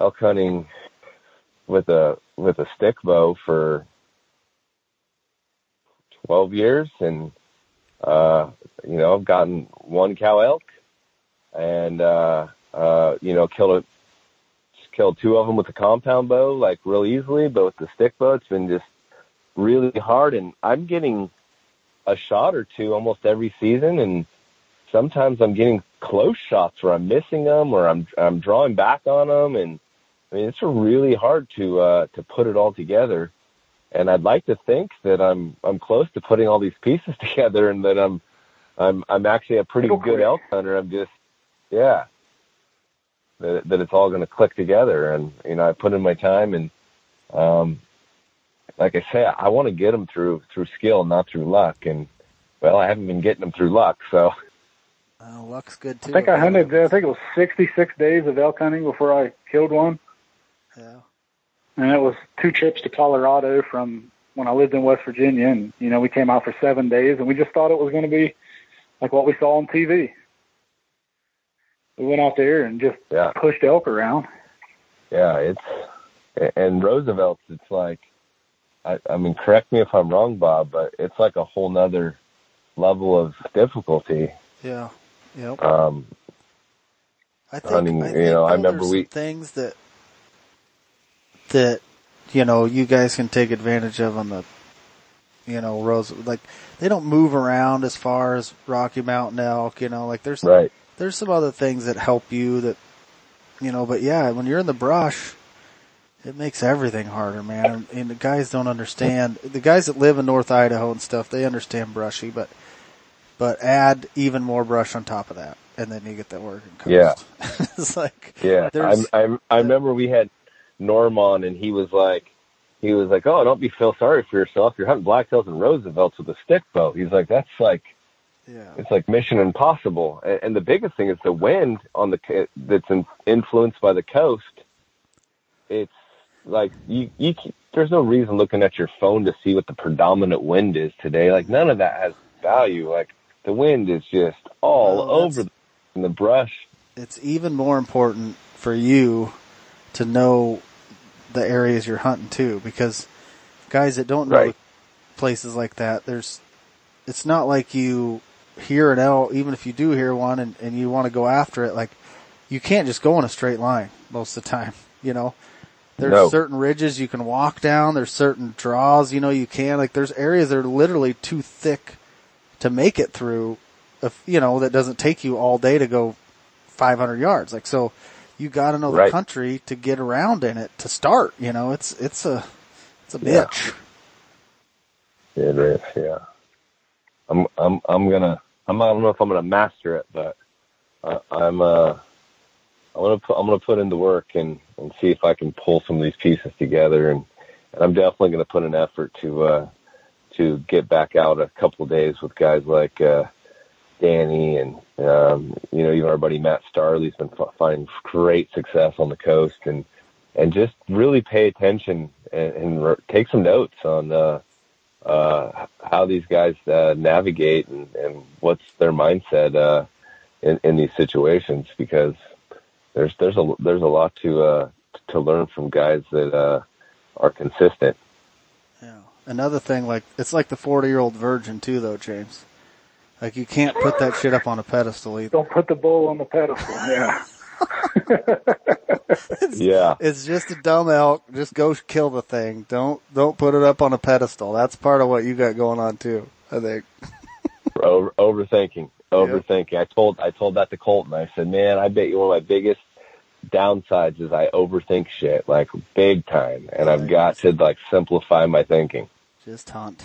elk hunting with a, with a stick bow for 12 years and, uh, you know, I've gotten one cow elk and, uh, uh, you know, killed a, killed two of them with a compound bow, like real easily, but with the stick bow, it's been just really hard. And I'm getting a shot or two almost every season. And sometimes I'm getting close shots where I'm missing them or I'm, I'm drawing back on them. And I mean, it's really hard to, uh, to put it all together. And I'd like to think that I'm, I'm close to putting all these pieces together and that I'm, I'm, I'm actually a pretty Go good elk hunter. I'm just, yeah, that, that it's all going to click together. And, you know, I put in my time and, um, like I say, I want to get them through, through skill, not through luck. And well, I haven't been getting them through luck. So Uh, luck's good too. I think I hunted, I think it was 66 days of elk hunting before I killed one. Yeah. And it was two trips to Colorado from when I lived in West Virginia. And, you know, we came out for seven days and we just thought it was going to be like what we saw on TV. We went out there and just yeah, pushed elk around. yeah, it's, and Roosevelt's, it's like, I, I mean, correct me if I'm wrong, Bob, but it's like a whole nother level of difficulty. Yeah. Yep. Um, I think, hunting, I you think, know, I remember we- things that that you know you guys can take advantage of on the you know rose like they don't move around as far as Rocky Mountain elk. You know, like there's right. there's some other things that help you that you know, but yeah, when you're in the brush. It makes everything harder, man. And, and the guys don't understand. The guys that live in North Idaho and stuff, they understand brushy, but but add even more brush on top of that, and then you get that working coast. Yeah. it's like Yeah, I'm, I'm, I remember we had Norm on, and he was like, he was like, "Oh, don't be feel sorry for yourself. You're hunting blacktails and Roosevelts with a stick bow." He's like, "That's like, yeah, it's like Mission Impossible." And, and the biggest thing is the wind on the that's in, influenced by the coast. It's like you, you, there's no reason looking at your phone to see what the predominant wind is today. Like none of that has value. Like the wind is just all Well, over the, in the brush. it's even more important for you to know the areas you're hunting too, because guys that don't know Right. places like that, there's, it's not like you hear an elk, even if you do hear one and, and you want to go after it, like you can't just go in a straight line most of the time, you know. There's No. certain ridges you can walk down. There's certain draws, you know, you can. Like there's areas that are literally too thick to make it through. If you know that doesn't take you all day to go 500 yards. Like so, you got to know the Right. country to get around in it to start. You know, it's it's a it's a Yeah. bitch. It is, yeah. I'm, I'm, I'm gonna. I'm, I don't know if I'm gonna master it, but uh, I'm. Uh, I'm gonna put. I'm gonna put in the work and and see if I can pull some of these pieces together, and, and I'm definitely gonna put an effort to uh, to get back out a couple of days with guys like uh, Danny and um, you know even our buddy Matt Starley's been f- finding great success on the coast, and and just really pay attention and, and re- take some notes on uh, uh, how these guys uh, navigate and, and what's their mindset uh, in, in these situations because there's there's a there's a lot to uh, to learn from guys that uh, are consistent. Yeah. Another thing, like it's like the forty-year-old virgin too, though, James. Like you can't put that shit up on a pedestal either. Don't put the bull on the pedestal. Yeah. Yeah, It's just a dumb elk. Just go kill the thing. Don't don't put it up on a pedestal. That's part of what you got going on too. I think. Over, overthinking, overthinking. I told I told that to Colton. I said, man, I bet you one of my biggest downsides is I overthink shit like big time, and I've got to like simplify my thinking. Just hunt.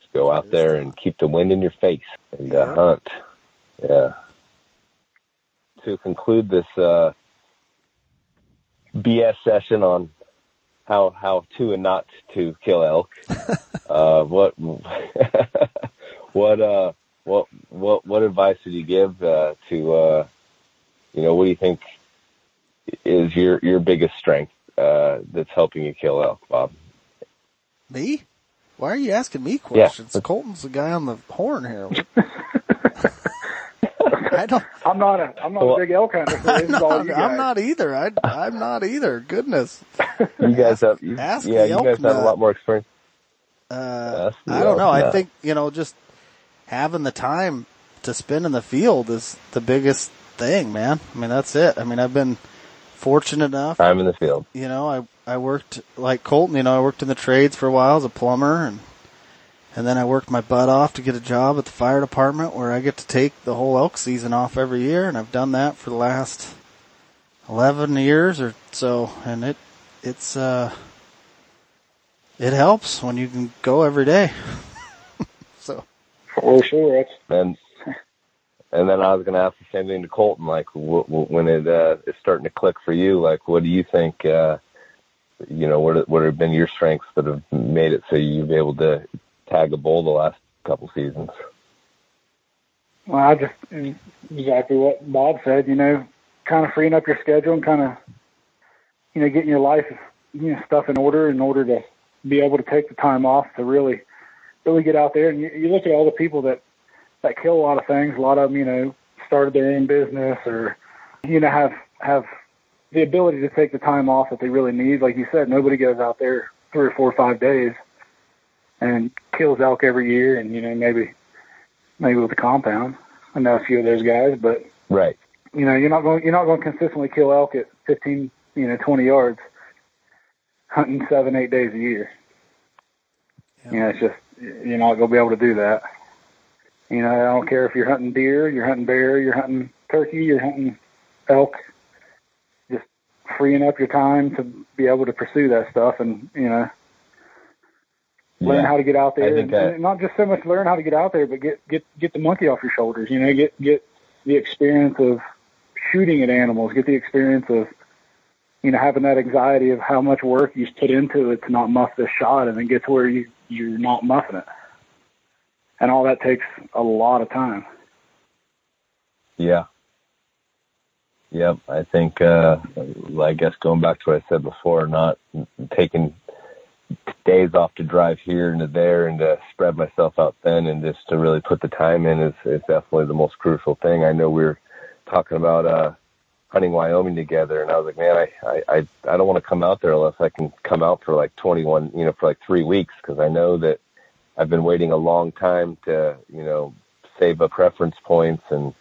Just go out there and keep the wind in your face and uh, hunt. Yeah. To conclude this uh, BS session on how how to and not to kill elk, uh, what what uh what what what advice would you give uh, to uh, you know what do you think is your your biggest strength uh, that's helping you kill elk, Bob? Me? Why are you asking me Yeah. questions? Colton's the guy on the horn here. I don't. I'm not a I'm not Well- a big elk hunter. So I'm not, you I'm not either. I, I'm not either. Goodness. You guys have you, Ask yeah, the you elk guys have a lot more experience. Uh, I don't know. elk I think you know, just having the time to spend in the field is the biggest thing, man. I mean, that's it. I mean, I've been fortunate enough. Time in the field. You know, I I worked like Colton. You know, I worked in the trades for a while as a plumber, and and then I worked my butt off to get a job at the fire department where I get to take the whole elk season off every year, and I've done that for the last eleven years or so, and it it's uh it helps when you can go every day. For sure. It's, And and then I was going to ask the same thing to Colton. Like w- w- when it uh, is starting to click for you, like what do you think? Uh, you know, what what have been your strengths that have made it so you've been able to tag a bull the last couple seasons? well, I just exactly what Bob said. You know, kind of freeing up your schedule and kind of you know getting your life you know stuff in order in order to be able to take the time off to really really get out there. And you, you look at all the people that that kill a lot of things. A lot of them, you know, started their own business or you know have have the ability to take the time off that they really need. Like you said, nobody goes out there three or four or five days and kills elk every year. And you know maybe maybe with the compound. I know a few of those guys, but Right. you know, you're not going you're not going to consistently kill elk at 15, you know, 20 yards hunting 7 8 days a year. Yeah. You know, it's just you're not going to be able to do that. You know, I don't care if you're hunting deer, you're hunting bear, you're hunting turkey, you're hunting elk. Just freeing up your time to be able to pursue that stuff and, you know, learn Yeah. how to get out there, and, I- and not just so much learn how to get out there, but get get get the monkey off your shoulders. You know, get get the experience of shooting at animals, get the experience of you know having that anxiety of how much work you've put into it to not muff this shot, and then get to where you you're not muffing it, and all that takes a lot of time. Yeah. Yep. I think, uh, I guess going back to what I said before, not taking days off to drive here and to there and to spread myself out thin and just to really put the time in is, is definitely the most crucial thing. I know we're talking about, uh, hunting Wyoming together and I was like, man, I, I, I, don't want to come out there unless I can come out for like 21, you know, for like three weeks because I know that I've been waiting a long time to, you know, save up preference points and,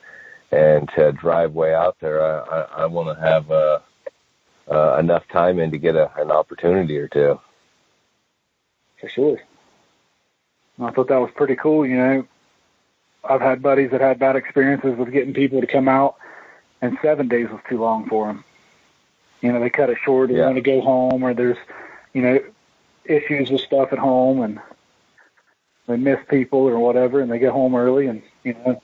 and to drive way out there, I, I, I want to have uh, uh, enough time in to get a, an opportunity or two. For sure. I thought that was pretty cool. You know, I've had buddies that had bad experiences with getting people to come out, and seven days was too long for them. You know, they cut it short. They Yeah. want to go home, or there's, you know, issues with stuff at home, and they miss people or whatever, and they get home early. And you know,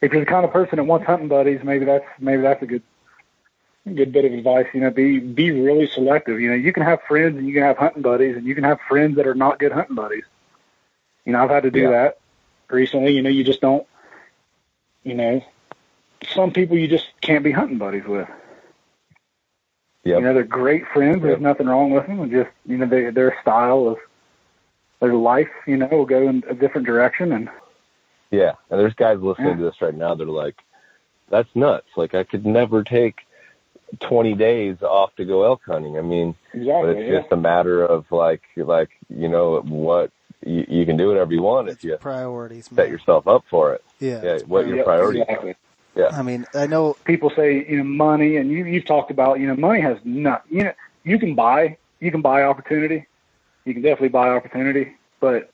if you're the kind of person that wants hunting buddies, maybe that's maybe that's a good good bit of advice. You know, be be really selective. You know, you can have friends and you can have hunting buddies, and you can have friends that are not good hunting buddies. You know, I've had to do Yeah. that recently. You know, you just don't. You know, some people you just can't be hunting buddies with. Yep. You know, they're great friends. There's Yep. nothing wrong with them. Just you know, they, their style of their life, you know, will go in a different direction. And Yeah, and there's guys listening Yeah. to this right now. They're like, "That's nuts! Like I could never take 20 days off to go elk hunting." I mean, yeah, but exactly, it's just a matter of like, like you know, what you, you can do whatever you want if It's you priorities, set man. yourself up for it. yeah, Yeah, it's what your Yep, priorities exactly. I mean, I know people say you know money and you you've talked about you know money has not you know you can buy you can buy opportunity you can definitely buy opportunity but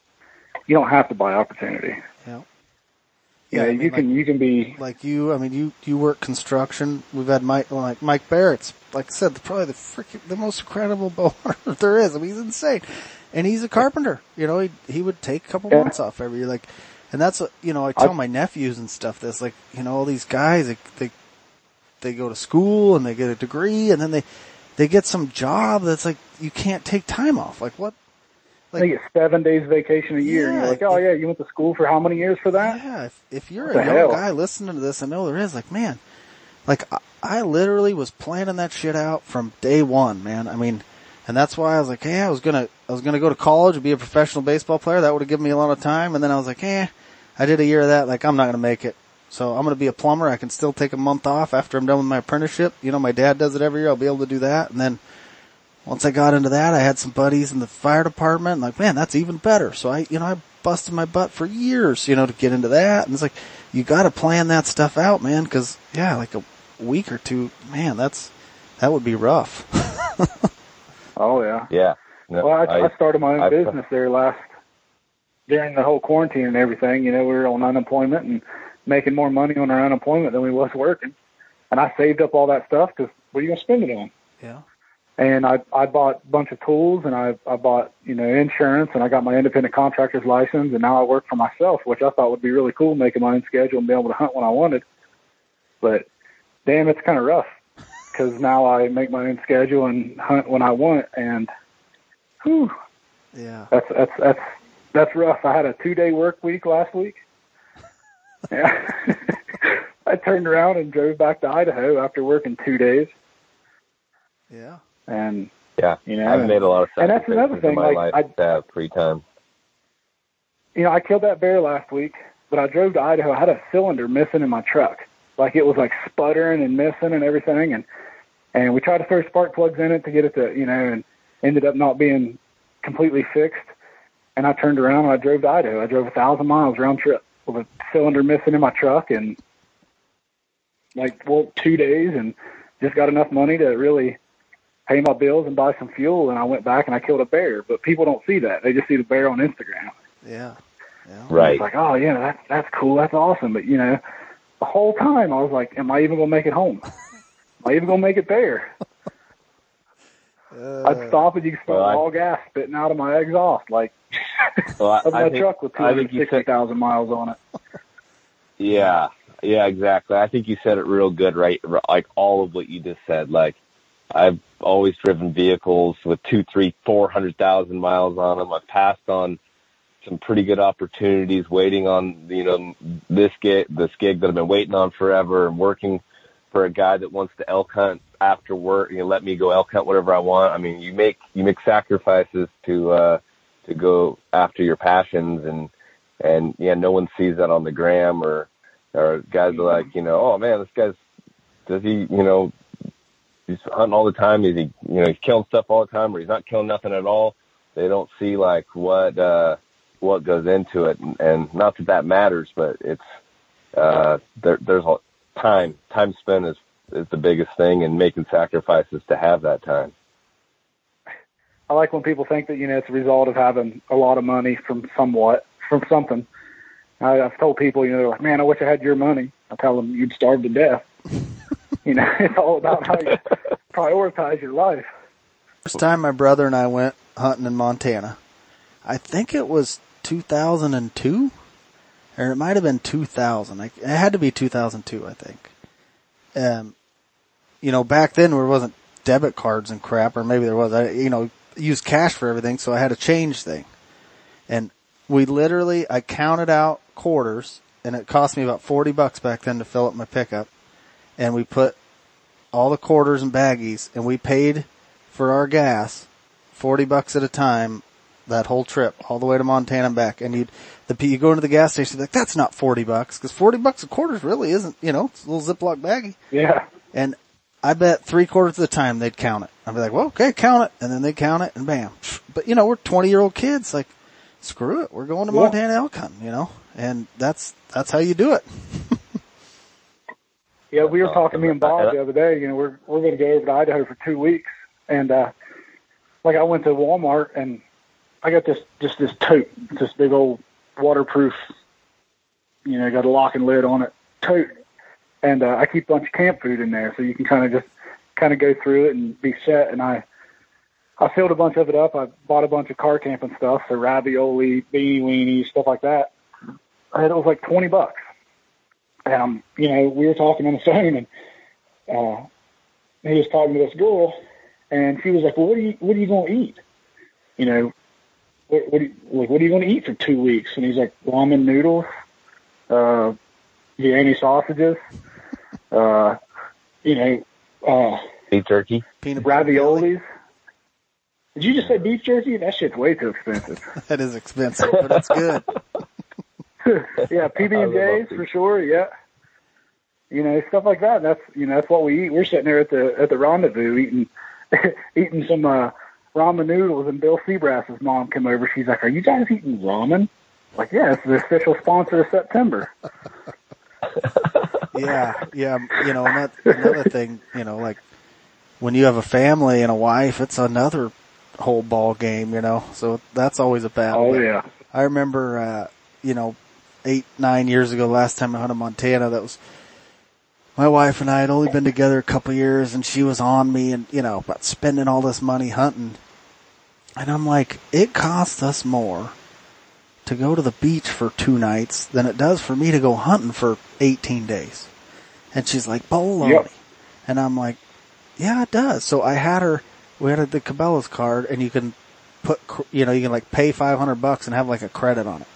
you don't have to buy opportunity Yeah. you Yeah, know I mean, you can you can be like you, I mean, you you work construction. We've had Mike, like Mike Barrett's, like I said, probably the freaking the most incredible bow hunter there is. I mean, he's insane, and he's a carpenter. You know, he he would take a couple Yeah. months off every year, like, and that's what you know. I tell my nephews and stuff this, like, you know, all these guys, they they they go to school and they get a degree, and then they they get some job that's like you can't take time off. Like what? Like, think it's seven days vacation a year and you're like oh it- yeah you went to school for how many years for that Yeah, if, if you're What a young hell? guy listening to this, I know there is. Like, man, like I, I literally was planning that shit out from day one, man. I mean, and that's why I was like, hey, I was gonna, I was gonna go to college and be a professional baseball player. That would have given me a lot of time. And then I was like, eh, I did a year of that. Like, I'm not gonna make it. So I'm gonna be a plumber. I can still take a month off after I'm done with my apprenticeship. You know, my dad does it every year. I'll be able to do that. And then once I got into that, I had some buddies in the fire department. Like, man, that's even better. So I, you know, I busted my butt for years, you know, to get into that. And it's like, you got to plan that stuff out, man. Cause yeah, like a week or two, man, that's, that would be rough. oh yeah Yeah. No, well I, I, started my own I- business there last during the whole quarantine and everything you know we were on unemployment and making more money on our unemployment than we was working and I saved up all that stuff because what are you gonna spend it on yeah. and I I bought a bunch of tools and I I bought you know insurance and I got my independent contractor's license and now I work for myself, which I thought would be really cool, making my own schedule and being able to hunt when I wanted. But damn, it's kind of rough because now I make my own schedule and hunt when I want, and whew, Yeah. that's that's that's that's rough. I had a two day work week last week. Yeah. I turned around and drove back to Idaho after working two days, Yeah. and Yeah. you know, I've and- made a lot of sense. and that's another thing, my like, life I- to have free time. you know, I killed that bear last week, but I drove to Idaho. I had a cylinder missing in my truck. Like it was like sputtering and missing and everything. And, and we tried to throw spark plugs in it to get it to, you know, and ended up not being completely fixed. And I turned around and I drove to Idaho. I drove a thousand miles round trip with a cylinder missing in my truck and like, well, two days and just got enough money to really pay my bills and buy some fuel. And I went back and I killed a bear, but people don't see that. They just see the bear on Instagram. Yeah. Yeah. Right. It's like, oh yeah, that's that's cool, that's awesome. But you know, the whole time I was like, am I even gonna make it home? Am I even gonna make it there? Uh, I'd stop and you could smell well, I- all gas spitting out of my exhaust, like Well, I, of my I think, truck with two I hundred think you sixty miles on it. yeah, yeah, exactly. I think you said it real good, right? Like all of what you just said. Like I've always driven vehicles with two, three, four hundred thousand miles on them. I've passed on some pretty good opportunities, waiting on you know this gig, this gig that I've been waiting on forever, and working for a guy that wants to elk hunt after work. You know, let me go elk hunt whatever I want. I mean, you make you make sacrifices to uh, to go after your passions, and and yeah, no one sees that on the gram or or guys are like, you know, oh man, this guy's does he, you know, he's hunting all the time. Is he, you know, he's killing stuff all the time, or he's not killing nothing at all. They don't see like what uh, what goes into it, and, and not that that matters, but it's uh, there, there's a time time spent is is the biggest thing, and making sacrifices to have that time. I like when people think that you know it's a result of having a lot of money from somewhat from something. I, I've told people, you know, they're like, man, I wish I had your money. I tell them you'd starve to death. you know, it's all about how you prioritize your life. First time my brother and I went hunting in Montana, I think it was 2002, or it might have been 2000. It had to be 2002, I think. Um, you know, back then there wasn't debit cards and crap, or maybe there was. I, you know, used cash for everything, so I had a change thing. And we literally, I counted out quarters, and it cost me about 40 bucks back then to fill up my pickup. And we put all the quarters and baggies, and we paid for our gas forty bucks at a time that whole trip all the way to Montana and back. And you'd the you go into the gas station like that's not forty bucks because forty bucks a quarters really isn't you know it's a little Ziploc baggie. Yeah. And I bet three quarters of the time they'd count it. I'd be like, well, okay, count it, and then they count it, and bam. But you know, we're twenty year old kids. Like, screw it, we're going to Yeah. Montana elk hunting. You know, and that's that's how you do it. Yeah, we were talking, me and Bob, the other day. You know, we're we're going to go over to Idaho for two weeks, and uh, like I went to Walmart and I got this just this tote, this big old waterproof, you know, got a lock and lid on it tote, and uh, I keep a bunch of camp food in there, so you can kind of just kind of go through it and be set. And I I filled a bunch of it up. I bought a bunch of car camping stuff, so ravioli, beanie weenies, stuff like that. And it was like twenty bucks. And um, you know, we were talking on the phone, and uh, he was talking to this girl, and she was like, "Well, what are you what are you to eat? You know, what what, are you, like, what are you going to eat for two weeks?" And he's like, "Ramen noodles, uh, Vienna sausages, uh, you know, uh, Beef jerky. Peanut butter raviolis." Did you just say beef jerky? That shit's way too expensive. That is expensive, but it's good. yeah, PB and J's for sure. Yeah, you know stuff like that. That's you know that's what we eat. We're sitting there at the at the rendezvous eating eating some uh, ramen noodles, and Bill Seabrass's mom came over. She's like, "Are you guys eating ramen?" Like, yeah, it's the official sponsor of September. yeah, yeah, you know, and that another thing, you know, like when you have a family and a wife, it's another whole ball game, you know. So that's always a battle. Oh yeah, I remember, uh, you know, eight, nine years ago, last time I hunted Montana, that was my wife and I had only been together a couple years and she was on me and, you know, about spending all this money hunting. And I'm like, it costs us more to go to the beach for two nights than it does for me to go hunting for 18 days. And she's like, baloney. Yep. And I'm like, yeah, it does. So I had her, we had the Cabela's card and you can put, you know, you can like pay 500 bucks and have like a credit on it.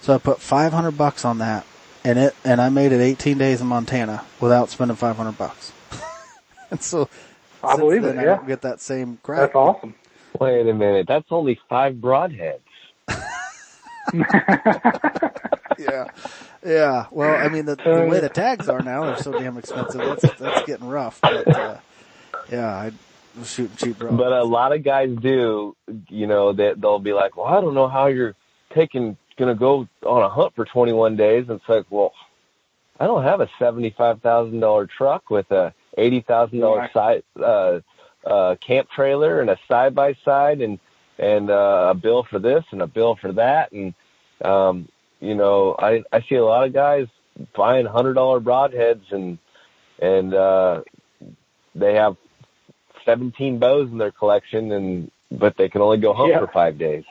So I put 500 bucks on that and it, and I made it 18 days in Montana without spending 500 bucks. and so I since believe then, it. I Yeah, don't get that same credit. that's awesome. Wait a minute. That's only five broadheads. yeah, yeah. Well, I mean, the, the way the tags are now, they're so damn expensive. That's that's getting rough. But uh, yeah, I was shooting cheap bro. But a lot of guys do, you know, that they'll be like, well, I don't know how you're taking, going to go on a hunt for 21 days. And it's like, well, I don't have a $75,000 truck with a $80,000 Right. side, uh, uh, camp trailer and a side by side and, and, uh, a bill for this and a bill for that. And, um, you know, I, I see a lot of guys buying hundred dollar broadheads and, and, uh, they have 17 bows in their collection and but they can only go hunt Yeah. for five days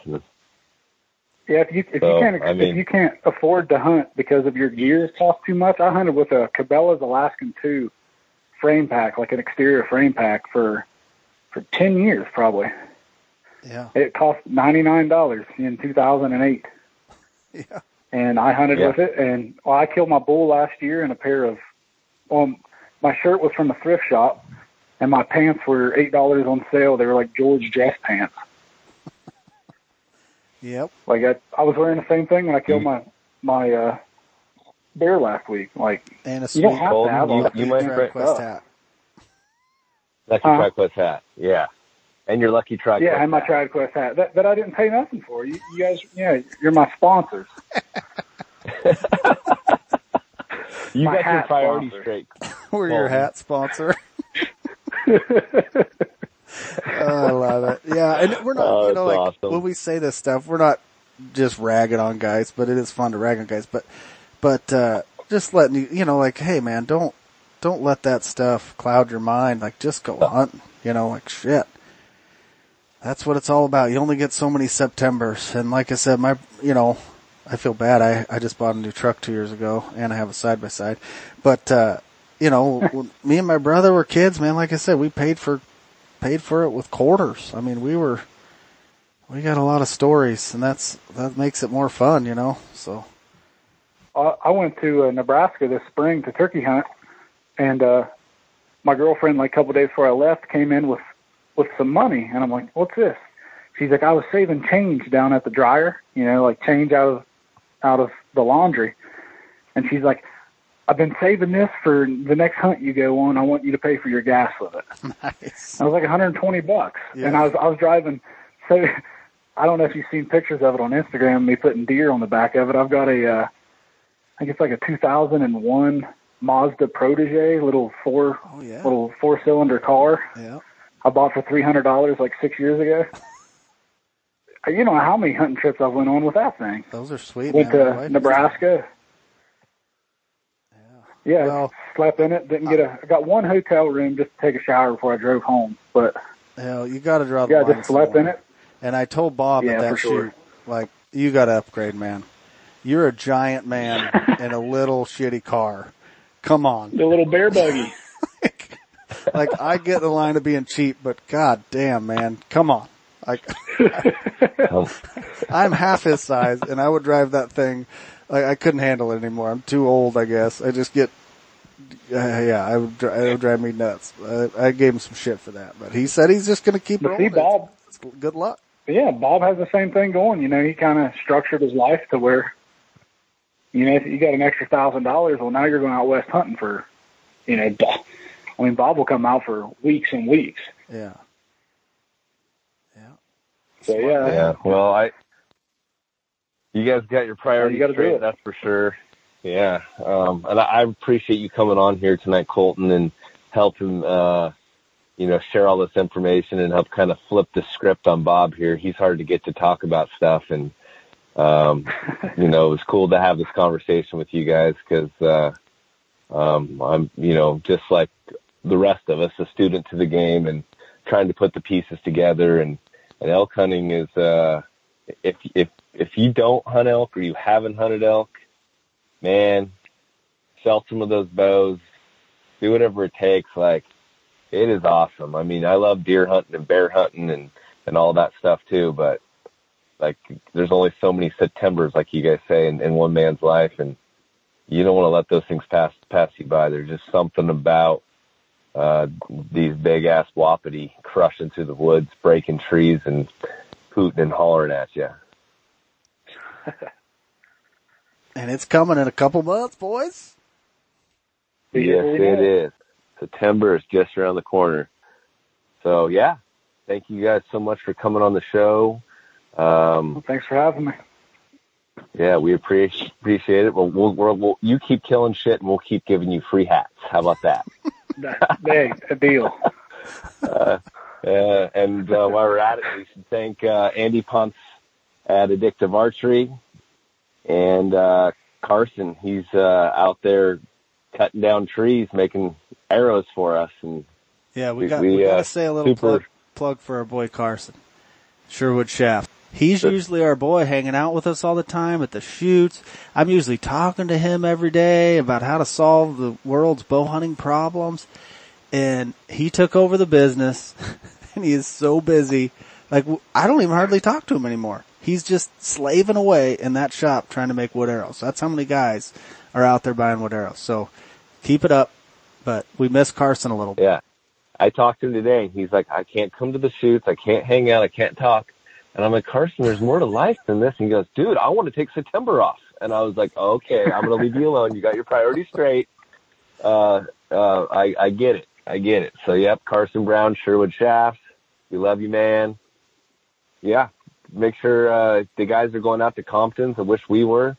Yeah, if you if So, you can't I mean- if you can't afford to hunt because of your gears cost too much, I hunted with a Cabela's Alaskan two frame pack, like an exterior frame pack for for ten years probably. yeah, It cost ninety nine dollars in two thousand and eight. yeah, And I hunted Yeah. with it and well, I killed my bull last year in a pair of um my shirt was from a thrift shop and my pants were eight dollars on sale. They were like George dress pants. Yep. Like I, I was wearing the same thing when I killed my my uh, bear last week. Like And a you don't have Colton, to have you- all you might that break- Quest stuff. hat. that's your Huh? TriQuest hat yeah and your lucky TriQuest Yeah, and my hat. Triad Quest hat that, that I didn't pay nothing for. You, you guys, yeah, you're my sponsors. you my got your priorities straight We're your Oh. hat sponsor. Oh, I love it. Yeah, and we're not, Oh, you know, like awesome. when we say this stuff, we're not just ragging on guys, but it is fun to rag on guys. But, but uh, just letting you, you know, like, hey man, don't don't let that stuff cloud your mind. Like, just go hunting. You know, like shit. That's what it's all about. You only get so many Septembers, and like I said, my, you know, I feel bad. I I just bought a new truck two years ago, and I have a side by side, but. uh you know, me and my brother were kids, man. Like I said, we paid for paid for it with quarters. I mean, we were we got a lot of stories, and that's that makes it more fun, you know. So I I went to uh, Nebraska this spring to turkey hunt, and uh, my girlfriend, like a couple days before I left, came in with with some money, and I'm like, "What's this?" She's like, "I was saving change down at the dryer, you know, like change out of out of the laundry." And she's like, "I've been saving this for the next hunt you go on. I want you to pay for your gas with it." Nice. I was like 120 bucks, Yeah. and I was I was driving. So I don't know if you've seen pictures of it on Instagram. Me putting deer on the back of it. I've got a, uh, I think it's like a 2001 Mazda Protege, little four Oh yeah. little four cylinder car. Yeah. I bought for three hundred dollars like six years ago. you know how many hunting trips I've went on with that thing. Those are sweet. Went man. To Nebraska. Yeah, Well- slept in it. Didn't get a. I got one hotel room just to take a shower before I drove home. But Hell, you got to draw the yeah, just slept in it. And I told Bob Yeah, at that for sure. shoot, like, you got to upgrade, man. You're a giant man in a little shitty car. Come on. The little bear buggy. Like, I get the line of being cheap, but god damn, man. Come on. Like, I'm half his size and I would drive that thing. Like, I couldn't handle it anymore. I'm too old, I guess. I just get, uh, yeah, I would, it would drive me nuts. I, I gave him some shit for that, but he said he's just going to keep But rolling. see, Bob, It's- it's good luck. yeah, Bob has the same thing going. You know, he kind of structured his life to where, you know, if you got an extra thousand dollars, well, now you're going out west hunting for, you know, Bo- I mean, Bob will come out for weeks and weeks. Yeah. Yeah. So yeah, yeah. Well, I. You guys got your priorities do straight. That's for sure. Yeah. Um, and I, I appreciate you coming on here tonight, Colton, and helping. Uh, you know, share all this information and help kind of flip the script on Bob here. He's hard to get to talk about stuff, and um, you know, it was cool to have this conversation with you guys because uh, um, I'm, you know, just like the rest of us, a student to the game and trying to put the pieces together. And, and elk hunting is, uh, if if if you don't hunt elk or you haven't hunted elk, man, sell some of those bows, do whatever it takes. Like it is awesome. I mean, I love deer hunting and bear hunting and and all that stuff too, but like there's only so many Septembers, like you guys say, in, in one man's life, and you don't want to let those things pass pass you by. There's just something about uh, these big ass wapiti crushing through the woods, breaking trees, and hooting and hollering at you. And it's coming in a couple months, boys. Yes, it is. September is just around the corner. So yeah, thank you guys so much for coming on the show. Um, Well, thanks for having me. yeah, we appreciate appreciate it. Well, we'll, we'll, we'll you keep killing shit, and we'll keep giving you free hats. How about that? hey, a deal. Uh, uh, and uh, while we're at it, we should thank uh, Andy Ponce at Addictive Archery and uh, Carson. He's uh, out there cutting down trees, making arrows for us, and Yeah, we We- got we, we, got uh, to say a little super- plug plug for our boy Carson, Sherwood Shaft. He's usually our boy, hanging out with us all the time at the shoots. I'm usually talking to him every day about how to solve the world's bow hunting problems, and he took over the business, and he is so busy. Like w- I don't even hardly talk to him anymore. He's just slaving away in that shop trying to make wood arrows. That's how many guys are out there buying wood arrows. So keep it up. But we miss Carson a little bit. Yeah. I talked to him today and he's like, I can't come to the shoots. I can't hang out. I can't talk. And I'm like, Carson, there's more to life than this. And he goes, dude, I want to take September off. And I was like, okay, I'm going to leave you alone. You got your priorities straight. Uh, uh, I, I get it. I get it. So yep, Carson Brown, Sherwood Shafts. We love you, man. Yeah. Make sure, uh, the guys are going out to Compton's. I wish we were.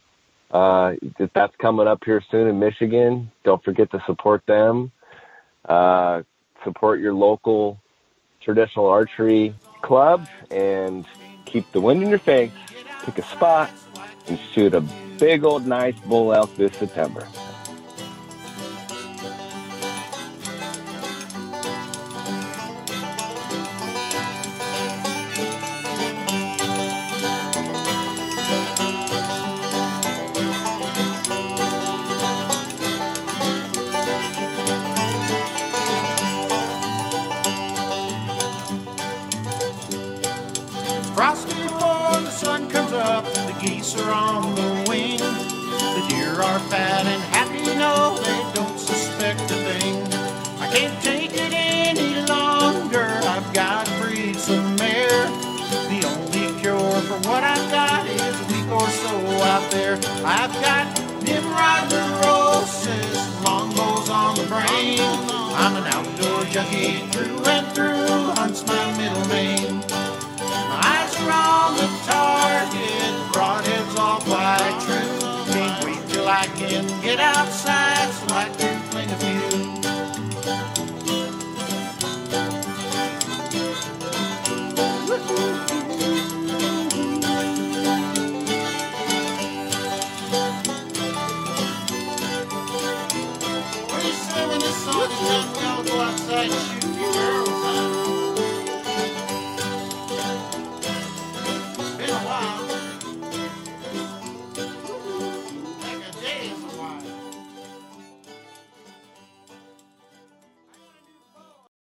Uh, that's coming up here soon in Michigan. Don't forget to support them. Uh, support your local traditional archery club and keep the wind in your face. Pick a spot and shoot a big old nice bull elk this September. I've got Nimrod neurosis, Mongols on the brain. I'm an outdoor junkie through and through, hunts my middle name. My eyes are on the target, broadheads all fly true. Can't wait till I can get outside so I can